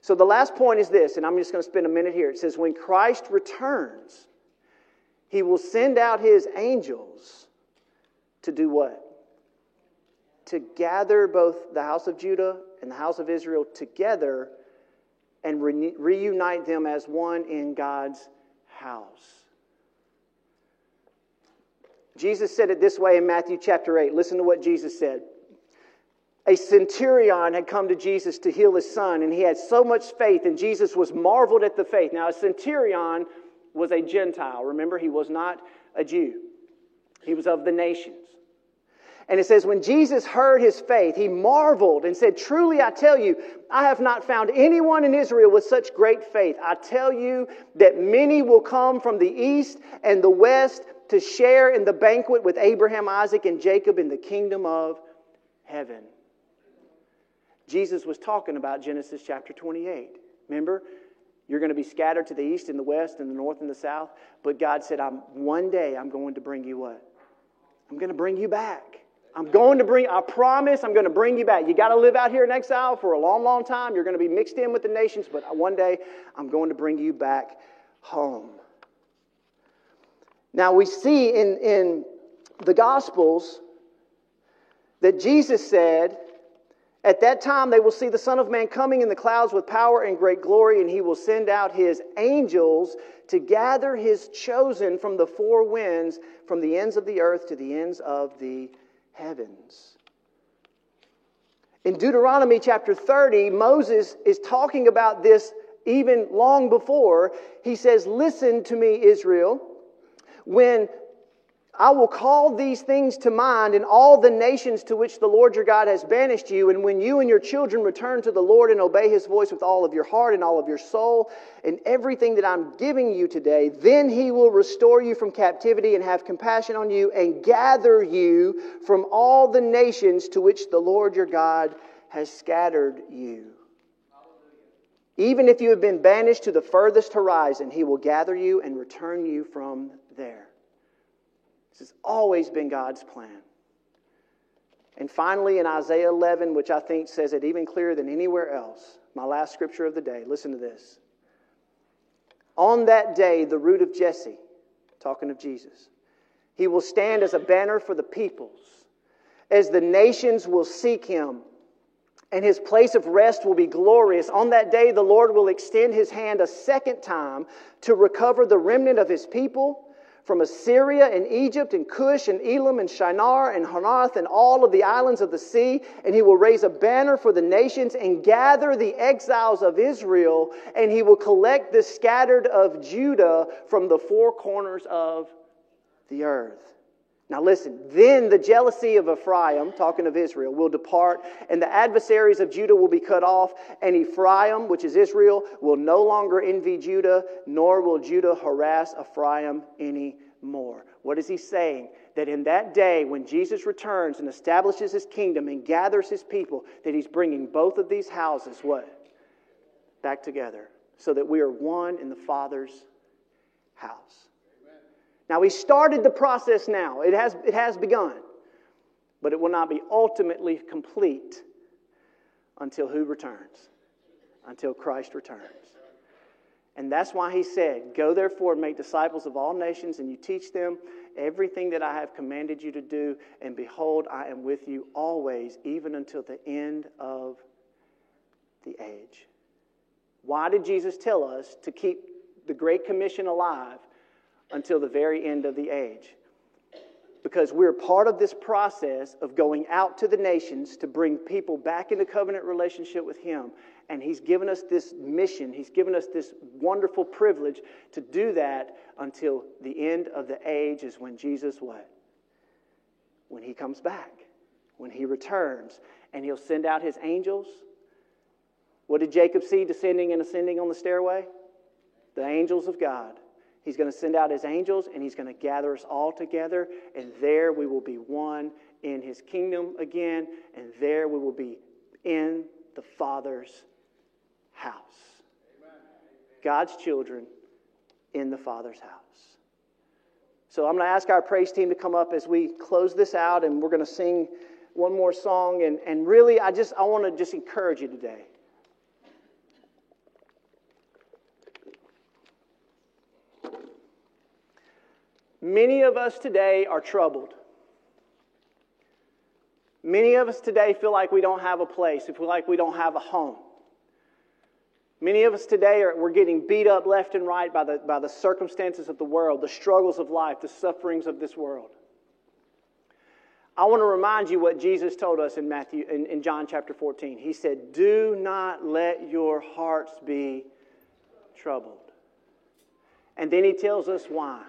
So the last point is this, and I'm just going to spend a minute here. It says, When Christ returns, he will send out his angels to do what? To gather both the house of Judah and the house of Israel together and re- reunite them as one in God's house. Jesus said it this way in Matthew chapter 8. Listen to what Jesus said. A centurion had come to Jesus to heal his son, and he had so much faith, and Jesus was marveled at the faith. Now, a centurion was a Gentile. Remember, he was not a Jew, he was of the nations. And it says, when Jesus heard his faith, he marveled and said, Truly I tell you, I have not found anyone in Israel with such great faith. I tell you that many will come from the east and the west to share in the banquet with Abraham, Isaac, and Jacob in the kingdom of heaven. Jesus was talking about Genesis chapter 28. Remember? You're going to be scattered to the east and the west and the north and the south. But God said, I'm, one day I'm going to bring you what? I'm going to bring you back. I'm going to bring, I promise I'm going to bring you back. You got to live out here in exile for a long, long time. You're going to be mixed in with the nations, but one day I'm going to bring you back home. Now, we see in, in the Gospels that Jesus said, At that time they will see the Son of Man coming in the clouds with power and great glory, and he will send out his angels to gather his chosen from the four winds, from the ends of the earth to the ends of the heavens. In Deuteronomy chapter 30, Moses is talking about this even long before. He says, Listen to me, Israel when I will call these things to mind in all the nations to which the Lord your God has banished you, and when you and your children return to the Lord and obey his voice with all of your heart and all of your soul and everything that I'm giving you today, then he will restore you from captivity and have compassion on you and gather you from all the nations to which the Lord your God has scattered you. Even if you have been banished to the furthest horizon, he will gather you and return you from there. This has always been God's plan. And finally, in Isaiah 11, which I think says it even clearer than anywhere else, my last scripture of the day, listen to this. On that day, the root of Jesse, talking of Jesus, he will stand as a banner for the peoples, as the nations will seek him and his place of rest will be glorious. On that day, the Lord will extend his hand a second time to recover the remnant of his people from Assyria and Egypt and Cush and Elam and Shinar and Hamath and all of the islands of the sea. And he will raise a banner for the nations and gather the exiles of Israel. And he will collect the scattered of Judah from the four corners of the earth. Now listen, then the jealousy of Ephraim, talking of Israel, will depart, and the adversaries of Judah will be cut off, and Ephraim, which is Israel, will no longer envy Judah, nor will Judah harass Ephraim anymore. What What is he saying? That in that day, when Jesus returns and establishes his kingdom and gathers his people, that he's bringing both of these houses, what? Back together. So that we are one in the Father's house. Now, he started the process now, it has, it has begun, but it will not be ultimately complete until who returns? Until Christ returns. And that's why he said, Go therefore and make disciples of all nations, and you teach them everything that I have commanded you to do. And behold, I am with you always, even until the end of the age. Why did Jesus tell us to keep the Great Commission alive until the very end of the age? Because we're part of this process of going out to the nations to bring people back into covenant relationship with Him. And He's given us this mission, He's given us this wonderful privilege to do that until the end of the age is when Jesus what? When He comes back, when He returns, and He'll send out His angels. What did Jacob see descending and ascending on the stairway? The angels of God. He's going to send out his angels and he's going to gather us all together, and there we will be one in his kingdom again, and there we will be in the Father's house. God's children in the Father's house. So I'm going to ask our praise team to come up as we close this out, and we're going to sing one more song. And, and really, I just I want to just encourage you today. Many of us today are troubled. Many of us today feel like we don't have a place, feel like we don't have a home. Many of us today are we're getting beat up left and right by the, by the circumstances of the world, the struggles of life, the sufferings of this world. I want to remind you what Jesus told us in Matthew in, in John chapter 14. He said, Do not let your hearts be troubled. And then he tells us why.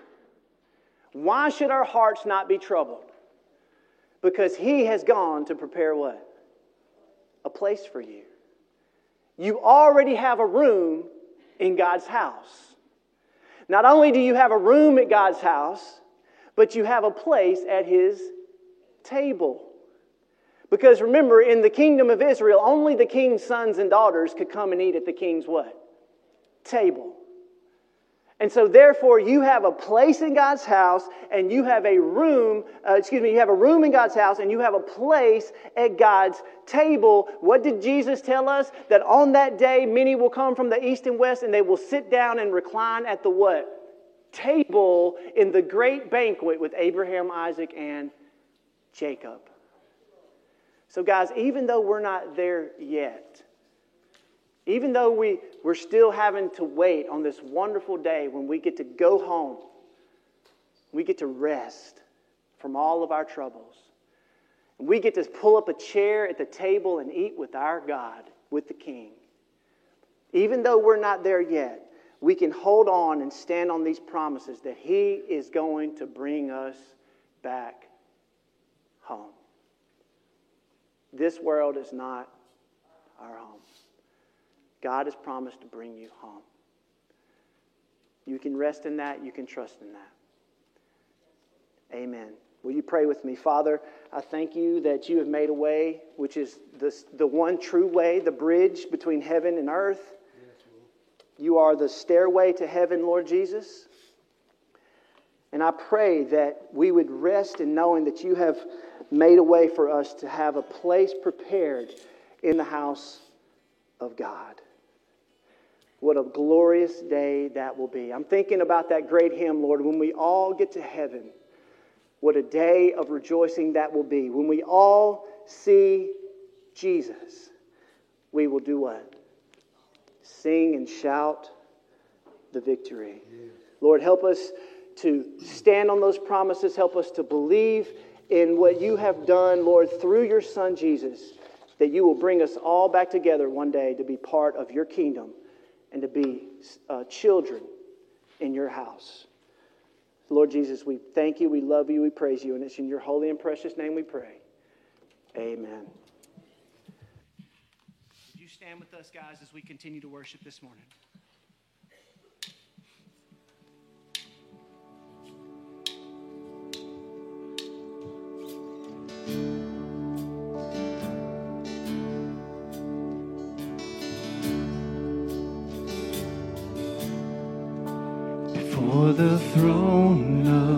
Why should our hearts not be troubled? Because he has gone to prepare what? A place for you. You already have a room in God's house. Not only do you have a room at God's house, but you have a place at his table. Because remember, in the kingdom of Israel, only the king's sons and daughters could come and eat at the king's what? Table. And so, therefore, you have a place in God's house, and you have a room, uh, excuse me, you have a room in God's house, and you have a place at God's table. What did Jesus tell us? That on that day, many will come from the east and west, and they will sit down and recline at the what? Table in the great banquet with Abraham, Isaac, and Jacob. So, guys, even though we're not there yet, even though we, we're still having to wait on this wonderful day when we get to go home, we get to rest from all of our troubles. And We get to pull up a chair at the table and eat with our God, with the King. Even though we're not there yet, we can hold on and stand on these promises that He is going to bring us back home. This world is not our home. God has promised to bring you home. You can rest in that, you can trust in that. Amen. Will you pray with me? Father, I thank you that you have made a way, which is the, the one true way, the bridge between heaven and earth. You are the stairway to heaven, Lord Jesus. And I pray that we would rest in knowing that you have made a way for us to have a place prepared in the house of God. What a glorious day that will be. I'm thinking about that great hymn, Lord, when we all get to heaven. What a day of rejoicing that will be. When we all see Jesus, we will do what? Sing and shout the victory. Lord, help us to stand on those promises. Help us to believe in what you have done, Lord, through your Son Jesus, that you will bring us all back together one day to be part of your kingdom and to be uh, children in your house. Lord Jesus, we thank you, we love you, we praise you, and it's in your holy and precious name we pray. Amen. Would you stand with us, guys, as we continue to worship this morning? Throne of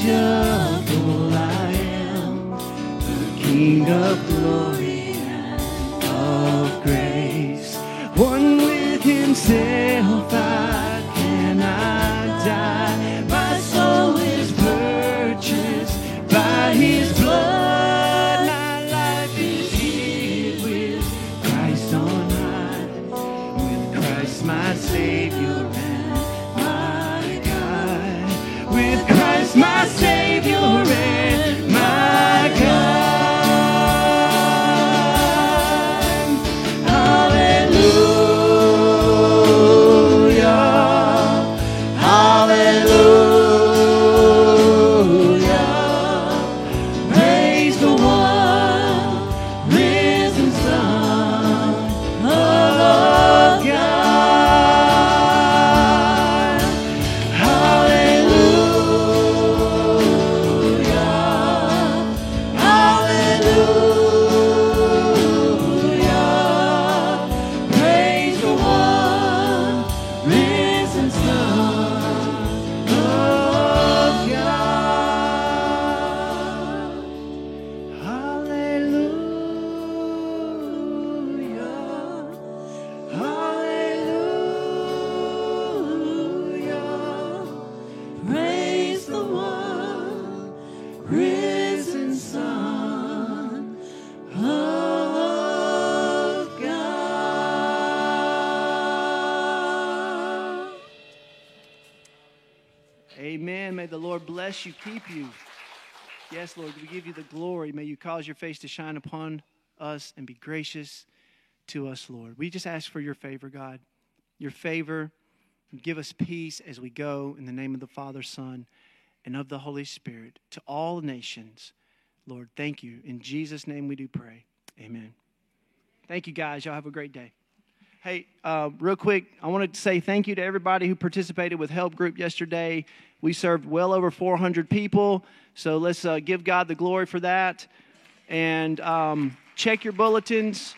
I am, the King of glory and of grace. One with himself May you cause your face to shine upon us and be gracious to us, Lord. We just ask for your favor, God. Your favor. Give us peace as we go in the name of the Father, Son, and of the Holy Spirit to all nations. Lord, thank you. In Jesus' name we do pray. Amen. Thank you, guys. Y'all have a great day. Hey, uh, real quick, I wanted to say thank you to everybody who participated with Help Group yesterday. We served well over 400 people, so let's uh, give God the glory for that. And um, check your bulletins.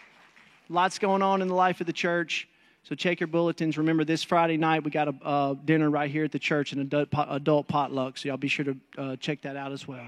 Lots going on in the life of the church. So check your bulletins. Remember, this Friday night we got a dinner right here at the church, an adult, pot- adult potluck. So y'all be sure to uh, check that out as well.